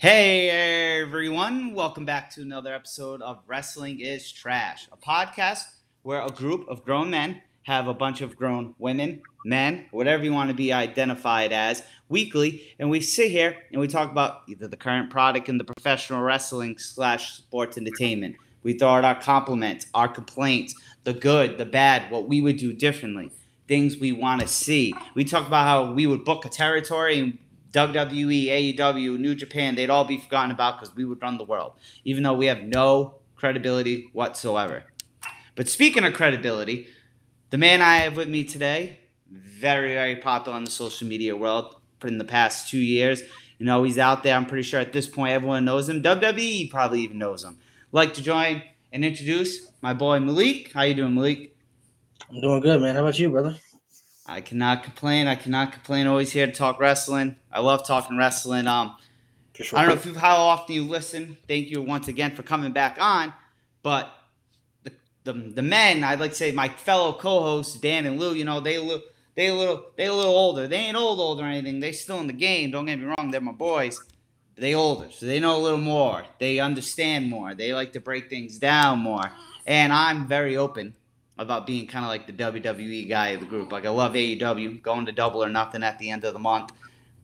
Hey everyone, welcome back to another episode of Wrestling is Trash, a podcast where a group of grown men have a bunch of grown women, men, whatever you want to be identified as, weekly, and we sit here and we talk about either the current product in the professional wrestling slash sports entertainment. We throw out our compliments, our complaints, the good, the bad, what we would do differently, things we want to see. We talk about how we would book a territory and WWE, AEW, New Japan, they'd all be forgotten about because we would run the world, even though we have no credibility whatsoever. But speaking of credibility, the man I have with me today, very, very popular in the social media world in the past two years. You know, he's out there. I'm pretty sure at this point everyone knows him. WWE probably even knows him. like to join and introduce my boy Malik. How you doing, Malik? I'm doing good, man. How about you, brother? I cannot complain. I cannot complain. Always here to talk wrestling. I love talking wrestling. Um, sure. I don't know if how often you listen. Thank you once again for coming back on. But the the, the men, I'd like to say my fellow co-hosts Dan and Lou. You know they look they a little they a little older. They ain't old old or anything. They still in the game. Don't get me wrong. They're my boys. They older, so they know a little more. They understand more. They like to break things down more. And I'm very open about being kind of like the WWE guy of the group. Like I love AEW, going to double or nothing at the end of the month.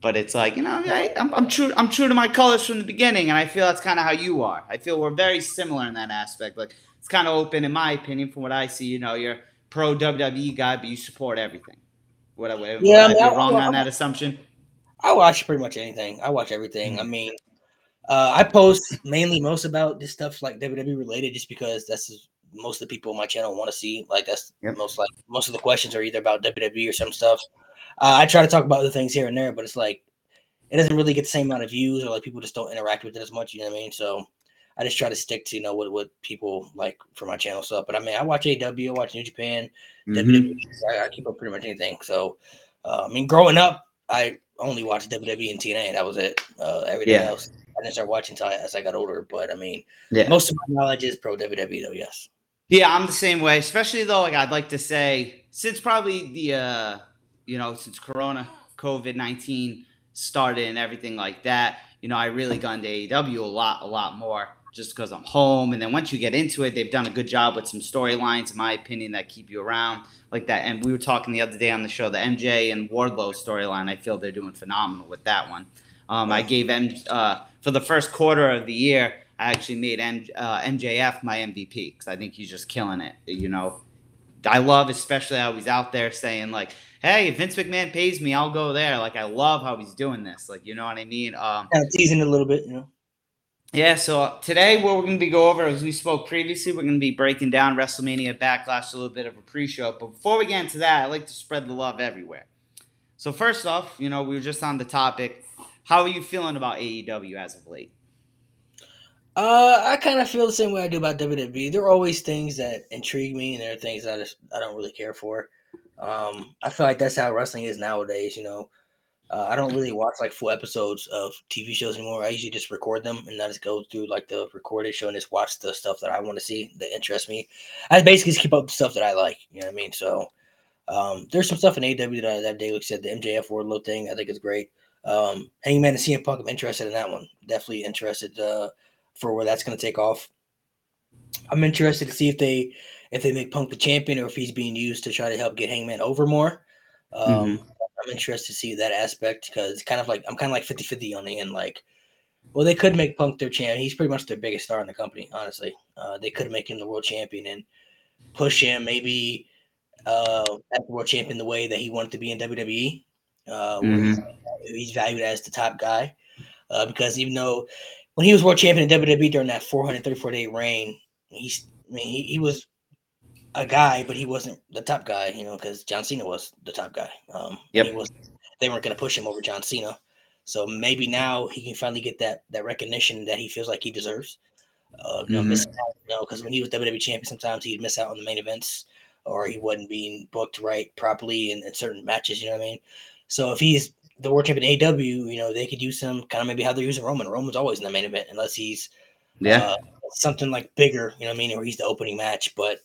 But it's like you know, I, am I'm true. I'm true to my colors from the beginning, and I feel that's kind of how you are. I feel we're very similar in that aspect. Like it's kind of open, in my opinion, from what I see. You know, you're pro WWE guy, but you support everything. What, what, yeah, what, I mean, wrong I, on that assumption? I watch pretty much anything. I watch everything. Mm-hmm. I mean, uh, I post mainly most about this stuff like WWE related, just because that's most of the people on my channel want to see. Like that's yep. most like most of the questions are either about WWE or some stuff. Uh, I try to talk about other things here and there, but it's like it doesn't really get the same amount of views, or like people just don't interact with it as much. You know what I mean? So I just try to stick to you know what what people like for my channel stuff. But I mean, I watch AEW, I watch New Japan, mm-hmm. WWE. I, I, keep up pretty much anything. So uh, I mean, growing up, I only watched WWE and TNA. That was it. Uh, everything yeah. else. I didn't start watching until I, as I got older. But I mean, yeah. most of my knowledge is pro WWE, though. Yes. Yeah, I'm the same way. Especially though, like I'd like to say, since probably the uh, you know, since Corona, COVID nineteen started and everything like that, you know, I really got into AEW a lot, a lot more just because I'm home. And then once you get into it, they've done a good job with some storylines, in my opinion, that keep you around like that. And we were talking the other day on the show, the MJ and Wardlow storyline. I feel they're doing phenomenal with that one. Um, I gave M uh, for the first quarter of the year. I actually made M- uh, MJF my MVP because I think he's just killing it. You know, I love especially how he's out there saying like, "Hey, if Vince McMahon pays me, I'll go there." Like I love how he's doing this. Like you know what I mean? Um, yeah, teasing a little bit, you know. Yeah, so today what we're going to be go over, as we spoke previously, we're going to be breaking down WrestleMania Backlash, a little bit of a pre-show. But before we get into that, I like to spread the love everywhere. So first off, you know, we were just on the topic. How are you feeling about AEW as of late? Uh, I kind of feel the same way I do about WWE. There are always things that intrigue me, and there are things I just I don't really care for. Um, I feel like that's how wrestling is nowadays. You know, uh, I don't really watch like full episodes of TV shows anymore. I usually just record them and I just go through like the recorded show and just watch the stuff that I want to see that interests me. I basically just keep up the stuff that I like. You know what I mean? So um, there's some stuff in AEW that, that day, like said, the MJF Wardlow thing, I think is great. Um, Hangman and CM Punk, I'm interested in that one. Definitely interested uh, for where that's going to take off. I'm interested to see if they if they make Punk the champion or if he's being used to try to help get Hangman over more. Um, mm-hmm. I'm interested to see that aspect because it's kind of like I'm kind of like 50 50 on the end. Like, well, they could make Punk their champ. He's pretty much their biggest star in the company, honestly. Uh, they could make him the world champion and push him maybe uh, as the world champion the way that he wanted to be in WWE. Uh, mm-hmm. he's, valued as the top guy uh, because even though when he was world champion in WWE during that 434 day reign, he's I mean he, he was a guy, but he wasn't the top guy, you know, because John Cena was the top guy. Um, yep. He was, they weren't going to push him over John Cena. So maybe now he can finally get that that recognition that he feels like he deserves. Uh, you know, mm-hmm. out, you know, because when he was WWE champion, sometimes he'd miss out on the main events or he wasn't being booked right properly in, in certain matches. You know what I mean? So if he's the world champion AEW, you know, they could use him kind of maybe how they're using Roman. Roman's always in the main event unless he's yeah uh, something like bigger. You know what I mean? Or he's the opening match, but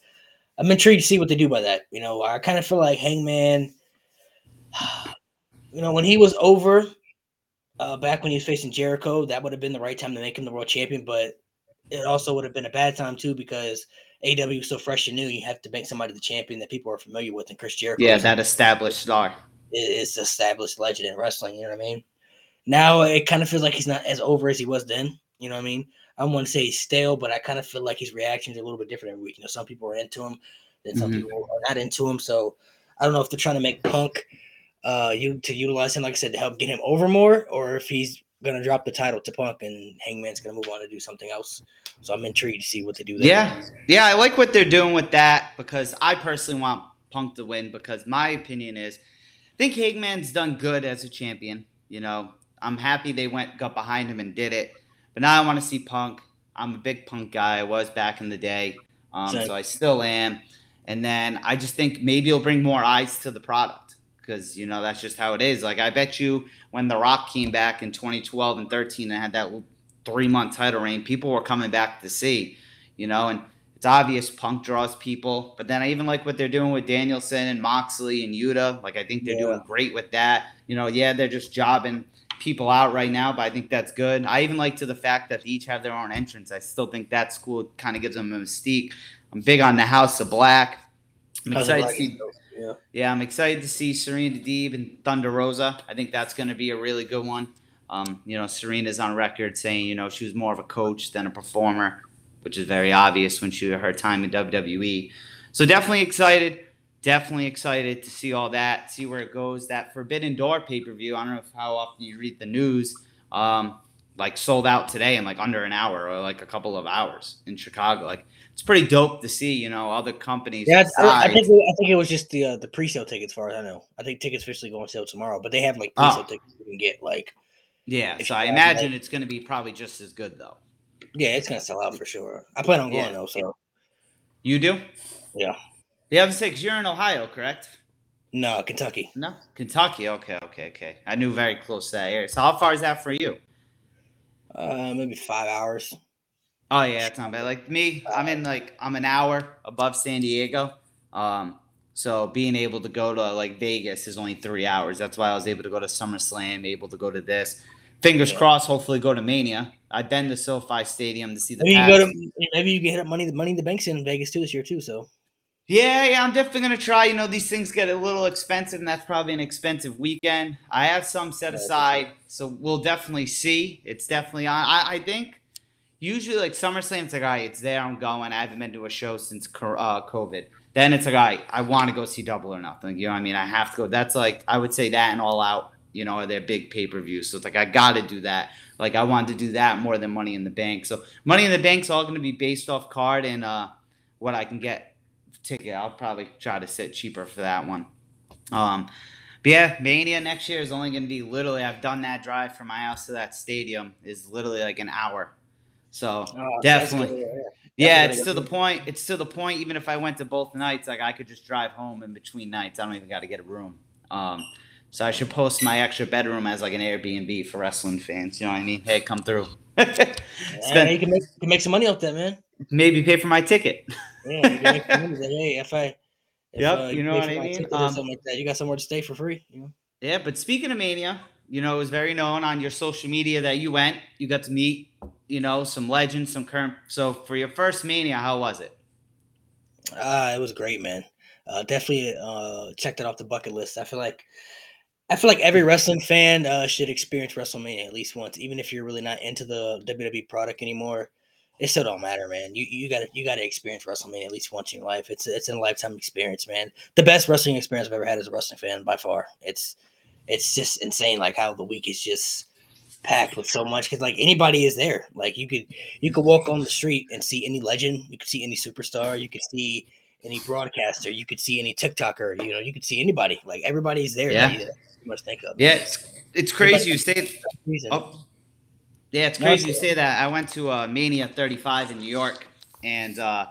I'm intrigued to see what they do by that. You know, I kind of feel like Hangman, you know, when he was over, uh, back when he was facing Jericho, that would have been the right time to make him the world champion. But it also would have been a bad time too because AEW was so fresh and new. You have to make somebody the champion that people are familiar with, and Chris Jericho. Yeah, that established star is established legend in wrestling. You know what I mean? Now it kind of feels like he's not as over as he was then. You know what I mean? I don't want to say he's stale, but I kind of feel like his reactions are a little bit different every week. You know, some people are into him, then some mm-hmm. people are not into him. So I don't know if they're trying to make Punk uh you to utilize him, like I said, to help get him over more, or if he's gonna drop the title to Punk and Hangman's gonna move on to do something else. So I'm intrigued to see what they do. There. Yeah, yeah, I like what they're doing with that because I personally want Punk to win because my opinion is, think Hangman's done good as a champion. You know, I'm happy they went got behind him and did it, but now I want to see Punk. I'm a big Punk guy. I was back in the day, um, so I still am. And then I just think maybe it'll bring more eyes to the product because you know that's just how it is. Like I bet you when The Rock came back in 2012 and 13 and had that three month title reign, people were coming back to see, you know, and it's obvious Punk draws people. But then I even like what they're doing with Danielson and Moxley and Yuta. Like I think they're yeah. doing great with that. You know, yeah, they're just jobbing people out right now, but I think that's good. I even like to the fact that they each have their own entrance. I still think that school kind of gives them a mystique. I'm big on the House of Black. I'm excited to see. Yeah. yeah, I'm excited to see Serena Deeb and Thunder Rosa. I think that's going to be a really good one. Um, you know, Serena's on record saying, you know, she was more of a coach than a performer, which is very obvious when she her time in WWE. So definitely excited. Definitely excited to see all that, see where it goes. That Forbidden Door pay per view. I don't know how often you read the news. Um, like sold out today in like under an hour or like a couple of hours in Chicago. Like it's pretty dope to see, you know, other companies. Yeah, I, I, think I think it was just the uh, the pre-sale tickets, far as I know. I think tickets officially go on sale tomorrow, but they have like pre-sale oh. tickets you can get. Like, yeah, so I imagine it's going to be probably just as good though. Yeah, it's going to sell out for sure. I plan on going yeah. though. So you do? Yeah. Yeah, I'm saying you're in Ohio, correct? No, Kentucky. No, Kentucky. Okay, okay, okay. I knew very close to that area. So how far is that for you? Uh, maybe five hours. Oh yeah, it's not bad. Like me, I'm in like I'm an hour above San Diego. Um, so being able to go to like Vegas is only three hours. That's why I was able to go to SummerSlam, able to go to this. Fingers yeah. crossed, hopefully go to Mania. I've been to SoFi Stadium to see the. Maybe you go to maybe you can hit up money. The money the banks in Vegas too this year too. So. Yeah, yeah, I'm definitely gonna try. You know, these things get a little expensive, and that's probably an expensive weekend. I have some set aside, so we'll definitely see. It's definitely on. I, I think usually like SummerSlam, it's like, all right, it's there, I'm going. I haven't been to a show since uh, COVID. Then it's like, all right, I want to go see Double or Nothing. You know, I mean, I have to go. That's like, I would say that and All Out. You know, are their big pay per views. So it's like I got to do that. Like I wanted to do that more than Money in the Bank. So Money in the Bank's all going to be based off card and uh, what I can get ticket. I'll probably try to sit cheaper for that one. Um, but yeah, Mania next year is only going to be literally. I've done that drive from my house to that stadium is literally like an hour. So oh, definitely, yeah, yeah it's to the point. It's to the point. Even if I went to both nights, like I could just drive home in between nights. I don't even got to get a room. Um, so I should post my extra bedroom as like an Airbnb for wrestling fans. You know what I mean? Hey, come through. Spend, you can make you can make some money off that, man. Maybe pay for my ticket. yeah, you can money. hey, if I if, yep, uh, you know what I mean. Um, something like that, you got somewhere to stay for free. You know? Yeah, but speaking of Mania, you know, it was very known on your social media that you went. You got to meet you know, some legends, some current. So for your first Mania, how was it? Uh, it was great, man. Uh, definitely uh, checked it off the bucket list. I feel like I feel like every wrestling fan uh, should experience WrestleMania at least once, even if you're really not into the WWE product anymore. It still don't matter, man. You you got to you got to experience WrestleMania at least once in your life. It's it's a lifetime experience, man. The best wrestling experience I've ever had as a wrestling fan by far. It's it's just insane, like how the week is just packed with so much because like anybody is there. Like you could you could walk on the street and see any legend, you could see any superstar, you could see any broadcaster, you could see any TikToker, you know, you could see anybody. Like everybody's there. Yeah. Must think of. Yeah, it's it's crazy you say. Oh, yeah, it's crazy you say that. I went to uh, Mania 35 in New York, and uh,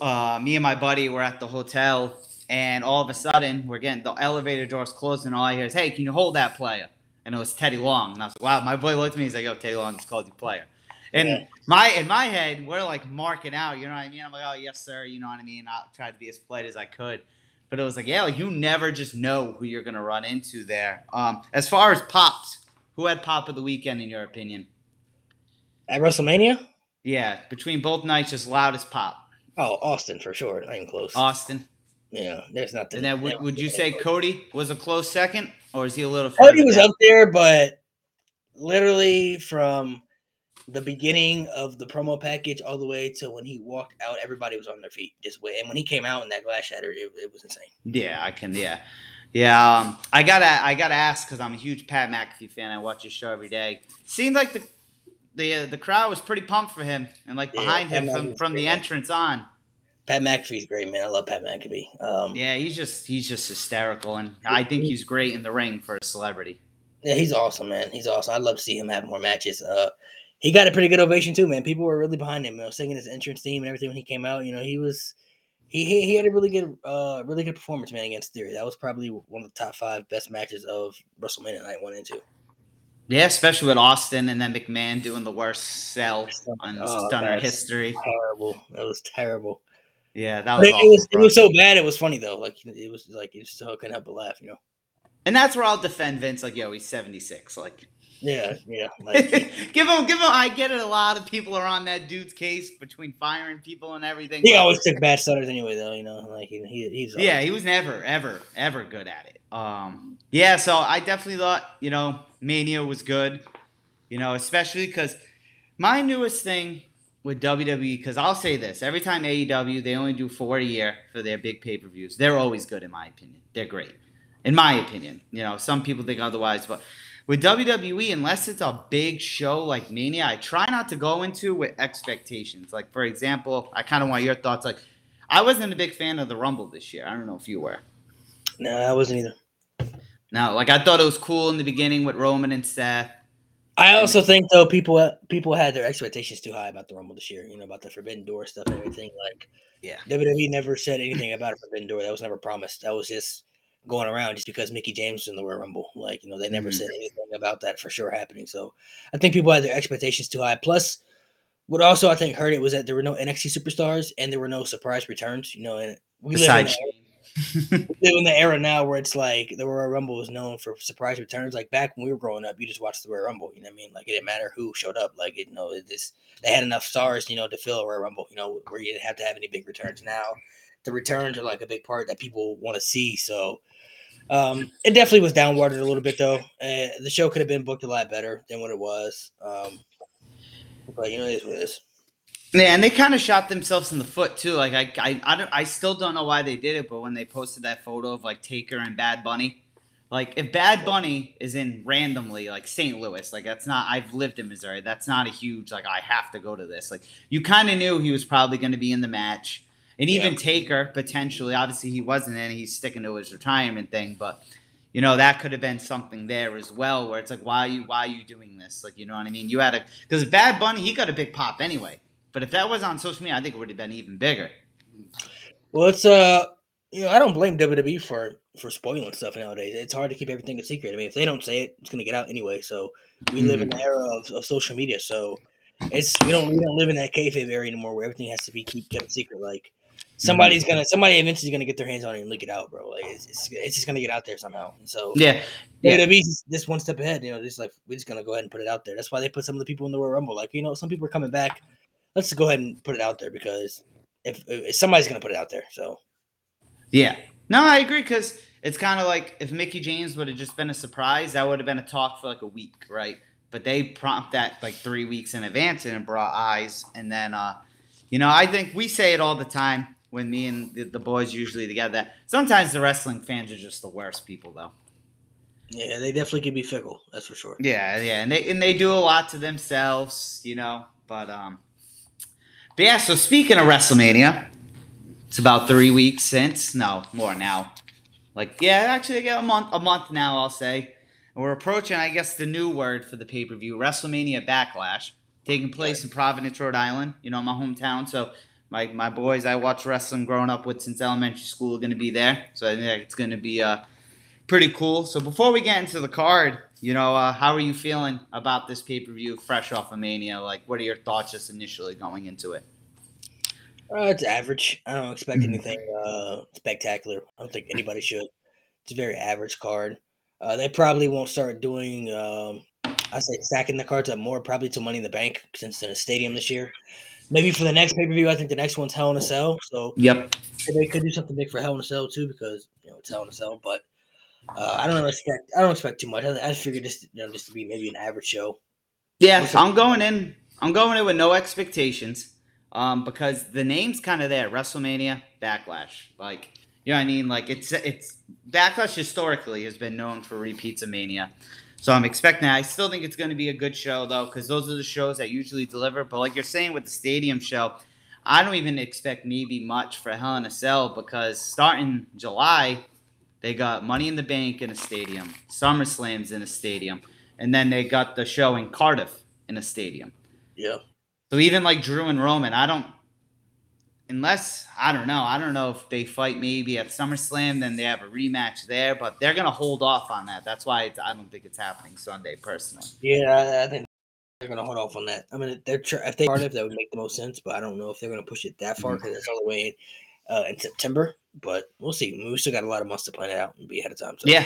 uh, me and my buddy were at the hotel, and all of a sudden we're getting the elevator doors closed, and all I hear is, "Hey, can you hold that player?" and it was Teddy Long. And I was like, wow, my boy looked at me. He's like, yo, Teddy Long just called you player. And yeah. my in my head, we're like marking out. You know what I mean? I'm like, oh yes, sir. You know what I mean? I tried to be as polite as I could. But it was like, yeah, like you never just know who you're gonna run into there. Um, as far as pops, who had pop of the weekend in your opinion? At WrestleMania? Yeah, between both nights, just loudest pop. Oh, Austin for sure. Not even close. Austin. Yeah, there's nothing. And then would, would you say Cody was a close second, or is he a little? Cody was down? up there, but literally from the beginning of the promo package all the way to when he walked out, everybody was on their feet just way. And when he came out in that glass shatter, it, it was insane. Yeah, I can. Yeah, yeah. Um, I gotta, I gotta ask because I'm a huge Pat McAfee fan. I watch his show every day. Seemed like the the uh, the crowd was pretty pumped for him and like Yeah, behind him from McAfee's from the entrance on. Pat McAfee's great, man. I love Pat McAfee. Um, yeah. Yeah, he's just he's just hysterical, and I think he's great in the ring for a celebrity. Yeah, he's awesome, man. He's awesome. I'd love to see him have more matches. Uh, he got a pretty good ovation too, man. People were really behind him, you know, singing his entrance theme and everything when he came out. You know, he was he he, he had a really good uh really good performance, man, against Theory. That was probably one of the top five best matches of WrestleMania night one and two. Yeah, especially with Austin and then McMahon doing the worst sell on Oh, Stunner history. Terrible. That was terrible. Yeah, that was it, awful was it was so bad. It was funny though. Like it was like you still couldn't help but laugh. You know. And that's where I'll defend Vince. Like, yo, he's 76. Like, Yeah, yeah. Like give him, give him. I get it. A lot of people are on that dude's case between firing people and everything. he always took bad stunners anyway, though. You know, like he, he he's always- yeah, he was never, ever, ever good at it. Um, yeah, so I definitely thought, you know, Mania was good, you know, especially because my newest thing with WWE, because I'll say this every time AEW, they only do four a year for their big pay per views. They're always good, in my opinion. They're great, in my opinion. You know, some people think otherwise, but with WWE, unless it's a big show like Mania, I try not to go into with expectations. Like, for example, I kind of want your thoughts. Like, I wasn't a big fan of the Rumble this year. I don't know if you were. No, I wasn't either. No, like I thought it was cool in the beginning with Roman and Seth. I also think though people uh, people had their expectations too high about the Rumble this year. You know about the Forbidden Door stuff and everything. Like, Yeah. WWE never said anything about a Forbidden Door. That was never promised. That was just going around just because Mickie James was in the Royal Rumble. Like, you know, they never Mhm. said anything about that for sure happening. So I think people had their expectations too high. Plus, what also I think hurt it was that there were no NXT superstars and there were no surprise returns. You know, and we live in Besides, a- we live in the era now where it's like the Royal Rumble was known for surprise returns. Like back when we were growing up, you just watched the Royal Rumble. You know what I mean? Like it didn't matter who showed up. Like it, you know, it just they had enough stars, you know, to fill a Royal Rumble. You know, where you didn't have to have any big returns. Now, the returns are like a big part that people want to see. So. Um, it definitely was downwarded a little bit though. Uh, the show could have been booked a lot better than what it was. Um, but you know, it is what it is. yeah, and they kind of shot themselves in the foot too. Like I, I, I, don't, I still don't know why they did it, but when they posted that photo of like Taker and Bad Bunny, like if Bad Bunny is in randomly like St. Louis, like that's not. I've lived in Missouri. That's not a huge like I have to go to this. Like you kind of knew he was probably going to be in the match, and even Yeah. Taker potentially. Obviously, he wasn't in. He's sticking to his retirement thing, but you know that could have been something there as well where it's like why are you why are you doing this like you know what i mean you had a because bad bunny he got a big pop anyway but if that was on social media i think it would have been even bigger Well, it's uh, you know, I don't blame WWE for for spoiling stuff nowadays. It's hard to keep everything a secret. I mean, if they don't say it, it's gonna get out anyway. So we live in the era of, of social media. So it's we don't we don't live in that kayfabe area anymore where everything has to be keep kept secret. Like somebody's gonna somebody eventually gonna get their hands on it and leak it out, bro. Like it's it's, it's just gonna get out there somehow. And so yeah Yeah. WWE's be just one step ahead. You know, just like we're just gonna go ahead and put it out there. That's why they put some of the people in the Royal Rumble. Like you know, some people are coming back. Let's go ahead and put it out there because if, if somebody's gonna put it out there, so. yeah no i agree because it's kind of like if mickie james would have just been a surprise that would have been a talk for like a week right but they prompt that like three weeks in advance and it brought eyes and then uh you know i think we say it all the time when me and the, the boys usually together sometimes the wrestling fans are just the worst people though Yeah, they definitely can be fickle. That's for sure. Yeah, yeah, and they and they do a lot to themselves, you know. But um, but yeah. So speaking of WrestleMania, it's about three weeks since. No, more now. Like yeah, actually, yeah, a month, a month now. I'll say. And we're approaching, I guess, the new word for the pay per view, WrestleMania Backlash, taking place in Providence, Rhode Island. You know, my hometown. So my my boys, I watched wrestling growing up with since elementary school, are going to be there. So I think it's going to be uh pretty cool. So before we get into the card, you know, uh, how are you feeling about this pay per view, fresh off of Mania? Like, what are your thoughts just initially going into it? Uh, it's average. I don't expect Mhm. anything uh, spectacular. I don't think anybody should. It's a very average card. Uh, they probably won't start doing um, I say stacking the cards up more, probably to Money in the Bank since in a stadium this year. Maybe for the next pay per view, I think the next one's Hell in a Cell. So Yep. they could do something big for Hell in a Cell too, because you know it's Hell in a Cell. But uh, I don't expect I don't expect too much. I, I figured this you know just to be maybe an average show. Yeah, I'm going in. I'm going in with no expectations, um, because the name's kind of there. WrestleMania, Backlash, like you know what I mean. Like it's it's Backlash historically has been known for repeats of Mania, so I'm expecting. I still think it's going to be a good show though, because those are the shows that usually deliver. But like you're saying with the stadium show, I don't even expect maybe much for Hell in a Cell because starting July, they got Money in the Bank in a stadium, SummerSlam's in a stadium, and then they got the show in Cardiff in a stadium. Yeah. So even like Drew and Roman, I don't, unless I don't know, I don't know if they fight maybe at SummerSlam, then they have a rematch there, but they're gonna hold off on that. That's why it's, I don't think it's happening Sunday personally. Yeah, I, I think they're gonna hold off on that. I mean, they're tr- if they Cardiff, that would make the most sense, but I don't know if they're gonna push it that far because it's all the way in, uh, in September. But we'll see. We still got a lot of months to plan it out and be ahead of time. So. Yeah,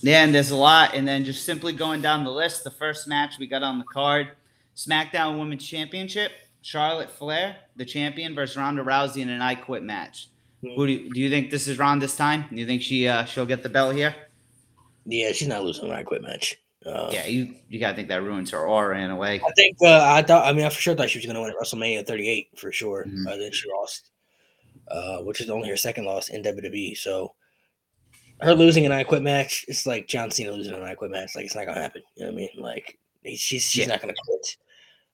yeah, and there's a lot, and then just simply going down the list, the first match we got on the card, SmackDown Women's Championship, Charlotte Flair, the champion, versus Ronda Rousey in an I Quit match. Hmm. Who do you, do you think this is Ronda's time? Do you think she uh, she'll get the belt here? Yeah, she's not losing an I quit match. Uh, Yeah, you you gotta think that ruins her aura in a way. I think uh, I thought. I mean, I for sure thought she was going to win at WrestleMania 38 for sure. Mhm. Uh, then she lost, uh, which is only her second loss in WWE. So her losing an I Quit match, it's like John Cena losing an I Quit match. Like it's not to happen. You know what I mean? Like he- she's she's Yeah. not going to quit.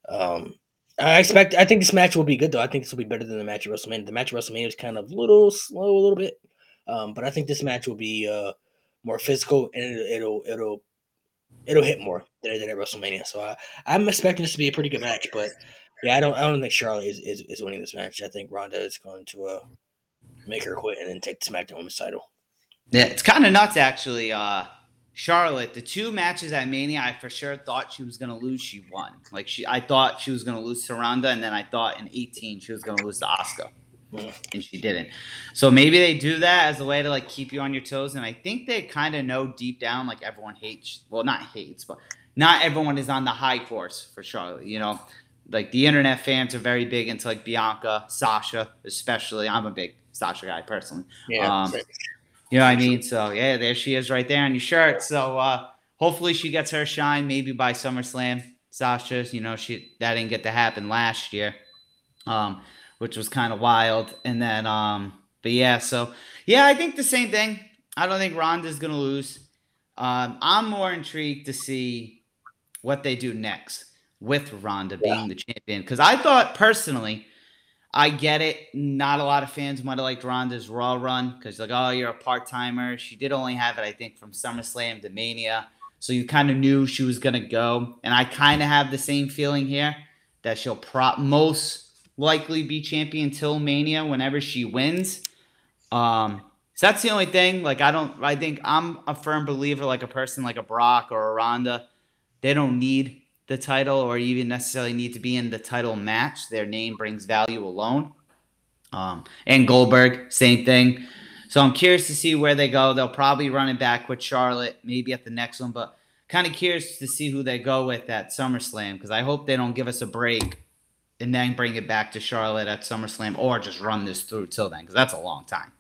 Um, I expect. I think this match will be good though. I think this will be better than the match at WrestleMania. The match at WrestleMania was kind of a little slow, a little bit. Um, but I think this match will be uh more physical and it'll it'll it'll, it'll hit more than it did at WrestleMania. So I, I'm expecting this to be a pretty good match. But yeah, I don't I don't think Charlotte is, is, is winning this match. I think Ronda is going to uh make her quit and then take the SmackDown Women's title. Yeah, it's kind of nuts actually. Uh, Charlotte, the two matches at Mania, I for sure thought she was gonna lose. She won. Like she, I thought she was gonna lose to Ronda, and then I thought in 18 she was gonna lose to Asuka, Yeah. and she didn't. So maybe they do that as a way to like keep you on your toes. And I think they kind of know deep down, like everyone hates. Well, not hates, but not everyone is on the high course for Charlotte. You know, like the internet fans are very big into like Bianca, Sasha, especially. I'm a big Sasha guy personally. Um, You know what I mean? So yeah, there she is right there on your shirt. So uh hopefully she gets her shine maybe by SummerSlam. Sasha, you know, she that didn't get to happen last year. Um, which was kind of wild. And then um, but yeah, so yeah, I think the same thing. I don't think Ronda's gonna lose. Um, I'm more intrigued to see what they do next with Ronda Yeah. being the champion. Because I thought personally, I get it. Not a lot of fans might have liked Ronda's Raw run because, like, oh, you're a part timer. She did only have it, I think, from SummerSlam to Mania. So you kind of knew she was going to go. And I kind of have the same feeling here that she'll prop most likely be champion till Mania whenever she wins. Um, so that's the only thing. Like, I don't, I think I'm a firm believer, like a person like a Brock or a Ronda, they don't need the title or even necessarily need to be in the title match. Their name brings value alone. Um, and Goldberg, same thing. So I'm curious to see where they go. They'll probably run it back with Charlotte, maybe at the next one, but kind of curious to see who they go with at SummerSlam because I hope they don't give us a break and then bring it back to Charlotte at SummerSlam or just run this through till then because that's a long time.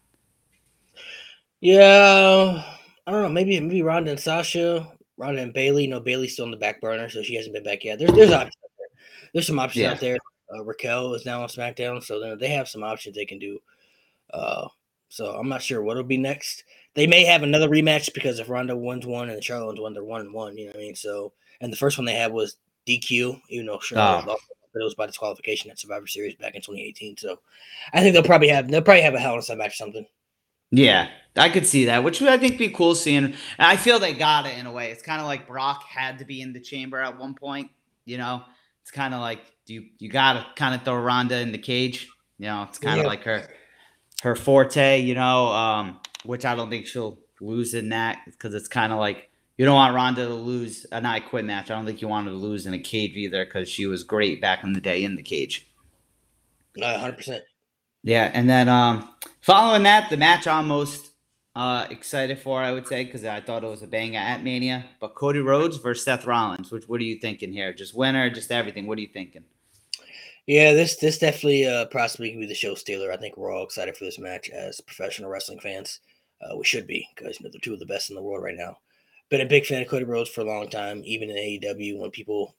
Yeah, I don't know. Maybe maybe Ronda and Sasha, Ronda and Bayley. No, Bayley's still on the back burner, so she hasn't been back yet. There's there's options out there. There's some options Yeah. out there. Uh, Raquel is now on SmackDown, so then they have some options they can do. Uh, so I'm not sure what'll be next. They may have another rematch because if Ronda wins one and Charlotte wins one, they're one and one. You know what I mean? So and the first one they had was DQ, even though Charlotte Oh. lost, but it was by disqualification at Survivor Series back in 2018. So I think they'll probably have they'll probably have a Hell in a Cell match or something. Yeah, I could see that, which would I think be cool seeing. And I feel they got it in a way. It's kind of like Brock had to be in the chamber at one point. You know, it's kind of like you you got to kind of throw Ronda in the cage. You know, it's kind of Yeah. like her her forte. You know, um, which I don't think she'll lose in that because it's kind of like you don't want Ronda to lose an I quit match. I don't think you wanted to lose in a cage either because she was great back in the day in the cage. Uh, 100%. Yeah, and then um, following that, the match I'm most uh, excited for, I would say, because I thought it was a banger at Mania. But Cody Rhodes versus Seth Rollins. Which what are you thinking here? Just winner, just everything. What are you thinking? Yeah, this this definitely uh, possibly could be the show stealer. I think we're all excited for this match as professional wrestling fans. Uh, we should be because you know they're two of the best in the world right now. Been a big fan of Cody Rhodes for a long time, even in AEW when people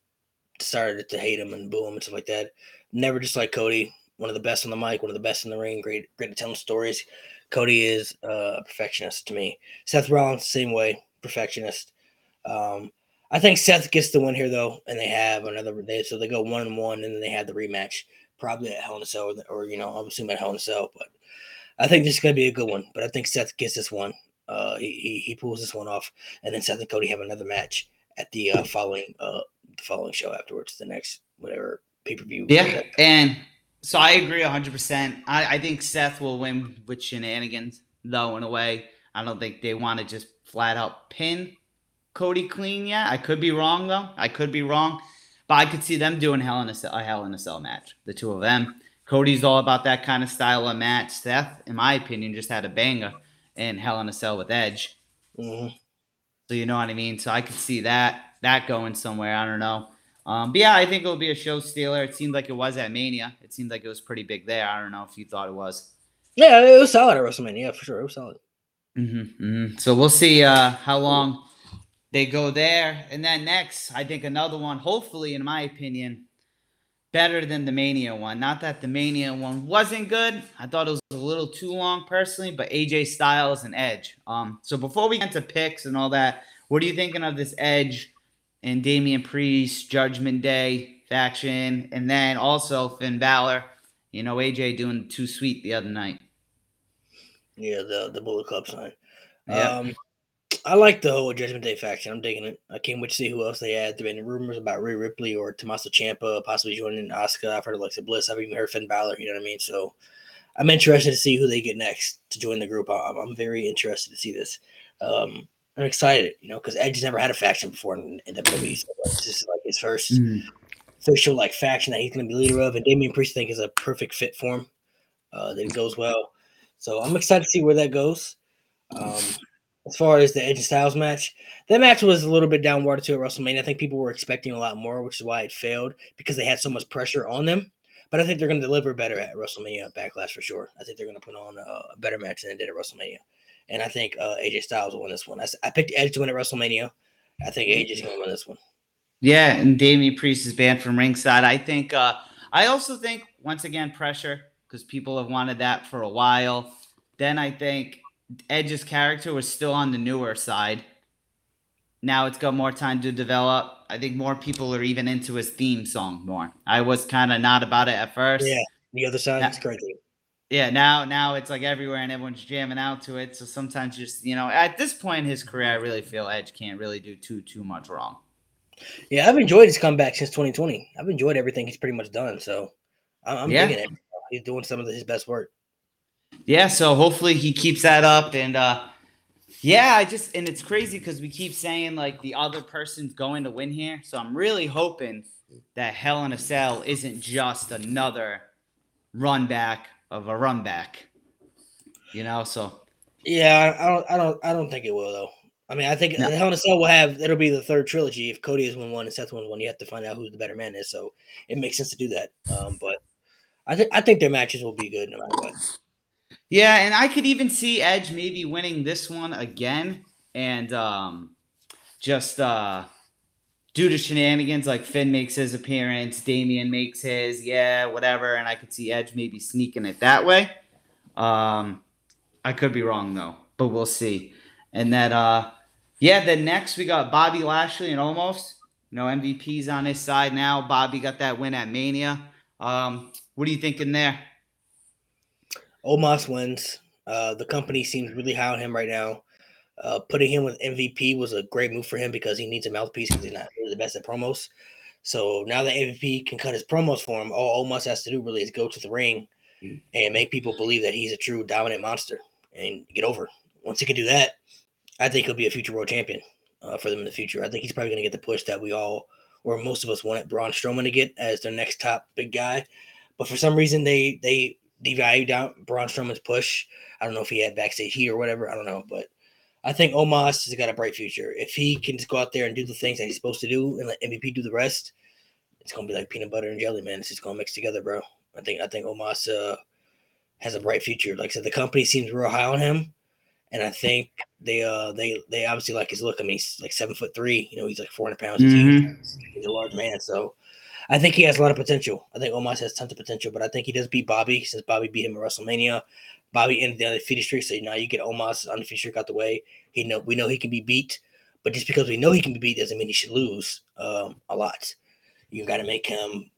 started to hate him and boo him and stuff like that. Never just like Cody. One of the best on the mic, one of the best in the ring. Great, great at telling stories. Cody is uh, a perfectionist to me. Seth Rollins, same way, perfectionist. Um, I think Seth gets the win here though, and they have another day, so they go one and one, and then they have the rematch, probably at Hell in a Cell, or, or you know, I'm assuming at Hell in a Cell. But I think this is gonna be a good one. But I think Seth gets this one. Uh, he, he, he pulls this one off, and then Seth and Cody have another match at the uh, following uh the following show afterwards, the next whatever pay per view. Yeah, and so I agree 100%. I, I think Seth will win with shenanigans, though, in a way. I don't think they want to just flat out pin Cody clean yet. I could be wrong, though. I could be wrong. But I could see them doing Hell in a, Cell, a Hell in a Cell match, the two of them. Cody's all about that kind of style of match. Seth, in my opinion, just had a banger in Hell in a Cell with Edge. Mm-hmm. So you know what I mean. So I could see that that going somewhere. I don't know. Um, but yeah, I think it'll be a show stealer. It seemed like it was at Mania. It seemed like it was pretty big there. I don't know if you thought it was. Yeah, it was solid at WrestleMania. Yeah, for sure, it was solid. Mm-hmm, mm-hmm. So we'll see uh, how long they go there, and then next, I think another one. Hopefully, in my opinion, better than the Mania one. Not that the Mania one wasn't good. I thought it was a little too long personally, but AJ Styles and Edge. Um, so before we get to picks and all that, what are you thinking of this Edge? And Damian Priest, Judgment Day faction, and then also Finn Balor. You know, AJ doing too sweet the other night. Yeah, the the Bullet Club sign. Yeah. Um, I like the whole Judgment Day faction. I'm digging it. I can't wait to see who else they add. There have been rumors about Rhea Ripley or Tommaso Ciampa possibly joining Asuka. I've heard Alexa Bliss. I've even heard Finn Balor. You know what I mean? So I'm interested to see who they get next to join the group. I'm, I'm very interested to see this. Um, I'm excited, you know, because Edge never had a faction before in, in WWE. So this is like his 1st Mm. official like faction that he's going to be leader of, and Damian Priest I think is a perfect fit for him. Uh, that it goes well. So I'm excited to see where that goes. Um, as far as the Edge and Styles match, that match was a little bit downward to at WrestleMania. I think people were expecting a lot more, which is why it failed because they had so much pressure on them. But I think they're going to deliver better at WrestleMania Backlash for sure. I think they're going to put on a, a better match than they did at WrestleMania. And I think uh, AJ Styles will win this one. I, I picked Edge to win at WrestleMania. I think AJ is going to win this one. Yeah, and Damian Priest is banned from ringside. I think. Uh, I also think once again pressure because people have wanted that for a while. Then I think Edge's character was still on the newer side. Now it's got more time to develop. I think more people are even into his theme song more. I was kind of not about it at first. Yeah, the other side is crazy. Yeah now now it's like everywhere and everyone's jamming out to it so sometimes just you know at this point in his career i really feel edge can't really do too too much wrong Yeah, I've enjoyed his comeback since 2020. I've enjoyed everything he's pretty much done. So I'm, I'm Yeah. digging it. He's doing some of his best work. yeah so hopefully he keeps that up and uh yeah i just and it's crazy because we keep saying like the other person's going to win here so i'm really hoping that hell in a cell isn't just another run back of a run back you know so Yeah, I don't, I don't, I don't think it will though. I mean, I think No. the Hell in a Cell will have it'll be the third trilogy. If Cody is won one and Seth wins one, you have to find out who the better man is. So it makes sense to do that. Um, but I think I think their matches will be good no matter what. Yeah, and I could even see Edge maybe winning this one again and um just uh due to shenanigans like Finn makes his appearance, Damian makes his, yeah, whatever, and I could see Edge maybe sneaking it that way. Um I could be wrong though, but we'll see. And that, uh yeah, then next we got Bobby Lashley and almost you know MVP's on his side now. Bobby got that win at Mania. Um what are you thinking there? Omos wins. Uh, the company seems really high on him right now. Uh, putting him with MVP was a great move for him because he needs a mouthpiece because he's not really the best at promos. So now that MVP can cut his promos for him, all Omos has to do really is go to the ring Mm. and make people believe that he's a true dominant monster and get over. Once he can do that, I think he'll be a future world champion uh, for them in the future. I think he's probably going to get the push that we all, or most of us, wanted Braun Strowman to get as their next top big guy. But for some reason, they they devalued down Braun Strowman's push. I don't know if he had backstage heat or whatever. I don't know, but I think Omos has got a bright future. If he can just go out there and do the things that he's supposed to do and let MVP do the rest, it's gonna be like peanut butter and jelly, man. It's just gonna mix together, bro. I think I think Omos uh, has a bright future. Like I said, the company seems real high on him, and I think they uh they they obviously like his look. I mean, he's like seven foot three. You know, he's like four hundred pounds. Mhm. He's a large man, so I think he has a lot of potential. I think Omos has tons of potential, but I think he does beat Bobby since Bobby beat him at WrestleMania. Bobby ended the undefeated streak, so now you get Omos undefeated streak out the way. He know we know he can be beat, but just because we know he can be beat doesn't mean he should lose um, a lot. You got to make him.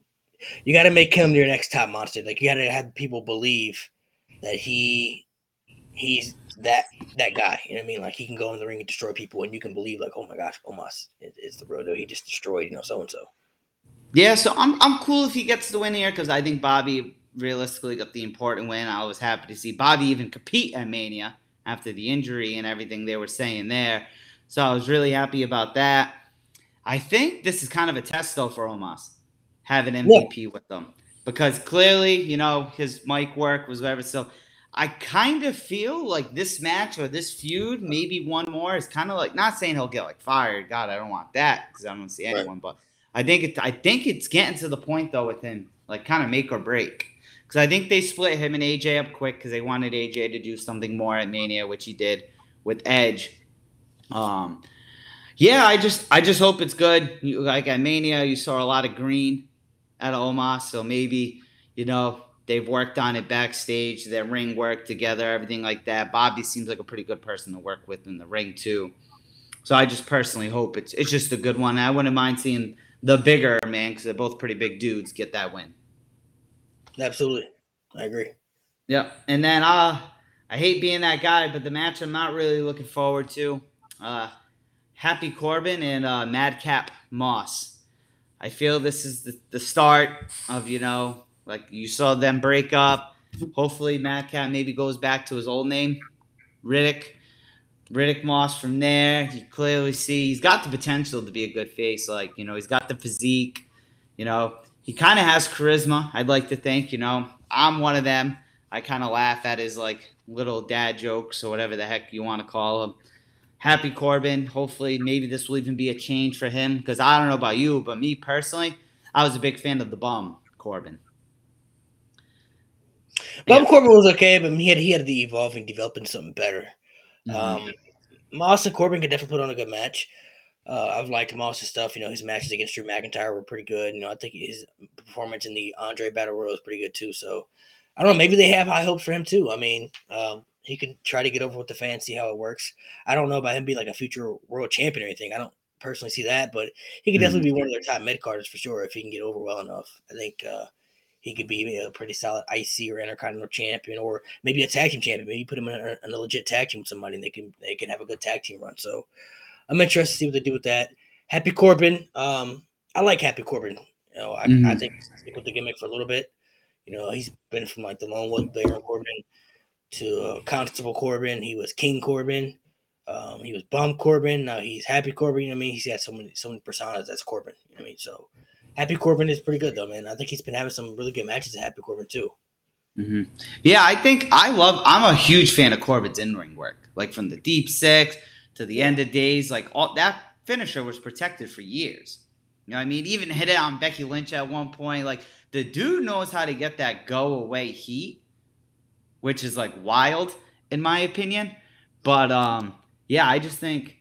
You got to make him your next top monster. Like you got to have people believe that he he's that that guy. You know what I mean? Like he can go in the ring and destroy people, and you can believe like, oh my gosh, Omos is, is the real deal. He just destroyed you know so and so. Yeah, so I'm I'm cool if he gets the win here because I think Bobby realistically got the important win. I was happy to see Bobby even compete at Mania after the injury and everything they were saying there. So I was really happy about that. I think this is kind of a test though for Omos having MVP with them because clearly, you know, his mic work was whatever. So I kind of feel like this match or this feud, maybe one more, is kind of like not saying he'll get like fired. God, I don't want that because I don't see Right. anyone, but I think it, I think it's getting to the point though with him, like kind of make or break. Because I think they split him and AJ up quick because they wanted AJ to do something more at Mania, which he did with Edge. Um, yeah, I just I just hope it's good. You, like at Mania, you saw a lot of green at Omos, so maybe you know they've worked on it backstage, their ring work together, everything like that. Bobby seems like a pretty good person to work with in the ring too. So I just personally hope it's it's just a good one. I wouldn't mind seeing the bigger man because they're both pretty big dudes get that win. Absolutely, I agree. Yep. And then uh I hate being that guy, but the match I'm not really looking forward to. Uh Happy Corbin and uh Madcap Moss. I feel this is the, the start of, you know, like you saw them break up. Hopefully Madcap maybe goes back to his old name, Riddick. Riddick Moss from there. You clearly see he's got the potential to be a good face. Like, you know, he's got the physique, you know, he kind of has charisma. I'd like to think, you know, I'm one of them. I kind of laugh at his like little dad jokes or whatever the heck you want to call him. Happy Corbin. Hopefully, maybe this will even be a change for him because I don't know about you, but me personally, I was a big fan of the bum Corbin. Bob Yeah. Corbin was okay, but he had he had to evolve and develop into something better. Mhm. Um, Moss and Corbin could definitely put on a good match. Uh, I've liked him Moss's stuff. You know, his matches against Drew McIntyre were pretty good. You know, I think his performance in the Andre Battle Royal was pretty good too. So, I don't know. Maybe they have high hopes for him too. I mean, um, he can try to get over with the fans, see how it works. I don't know about him being like a future world champion or anything. I don't personally see that, but he could definitely be one of their top mid carders for sure if he can get over well enough. I think uh, he could be a pretty solid IC or Intercontinental champion, or maybe a tag team champion. Maybe put him in a, in a legit tag team with somebody, and they can they can have a good tag team run. So I'm interested to see what they do with that. Happy Corbin, um, I like Happy Corbin. You know, I, I Mhm. think stick with the gimmick for a little bit. You know, he's been from like the Lone Wolf Baron Corbin to uh, Constable Corbin. He was King Corbin. Um, he was Bum Corbin. Now he's Happy Corbin. You know what I mean? He's got so many so many personas that's Corbin. You know what I mean? So Happy Corbin is pretty good though, man. I think he's been having some really good matches at Happy Corbin too. hmm Yeah, I think I love. I'm a huge fan of Corbin's in ring work, like from the deep six to the end of days. Like all that finisher was protected for years. You know, I mean, even hit it on Becky Lynch at one point. Like the dude knows how to get that go away heat, which is like wild in my opinion. But um, yeah, I just think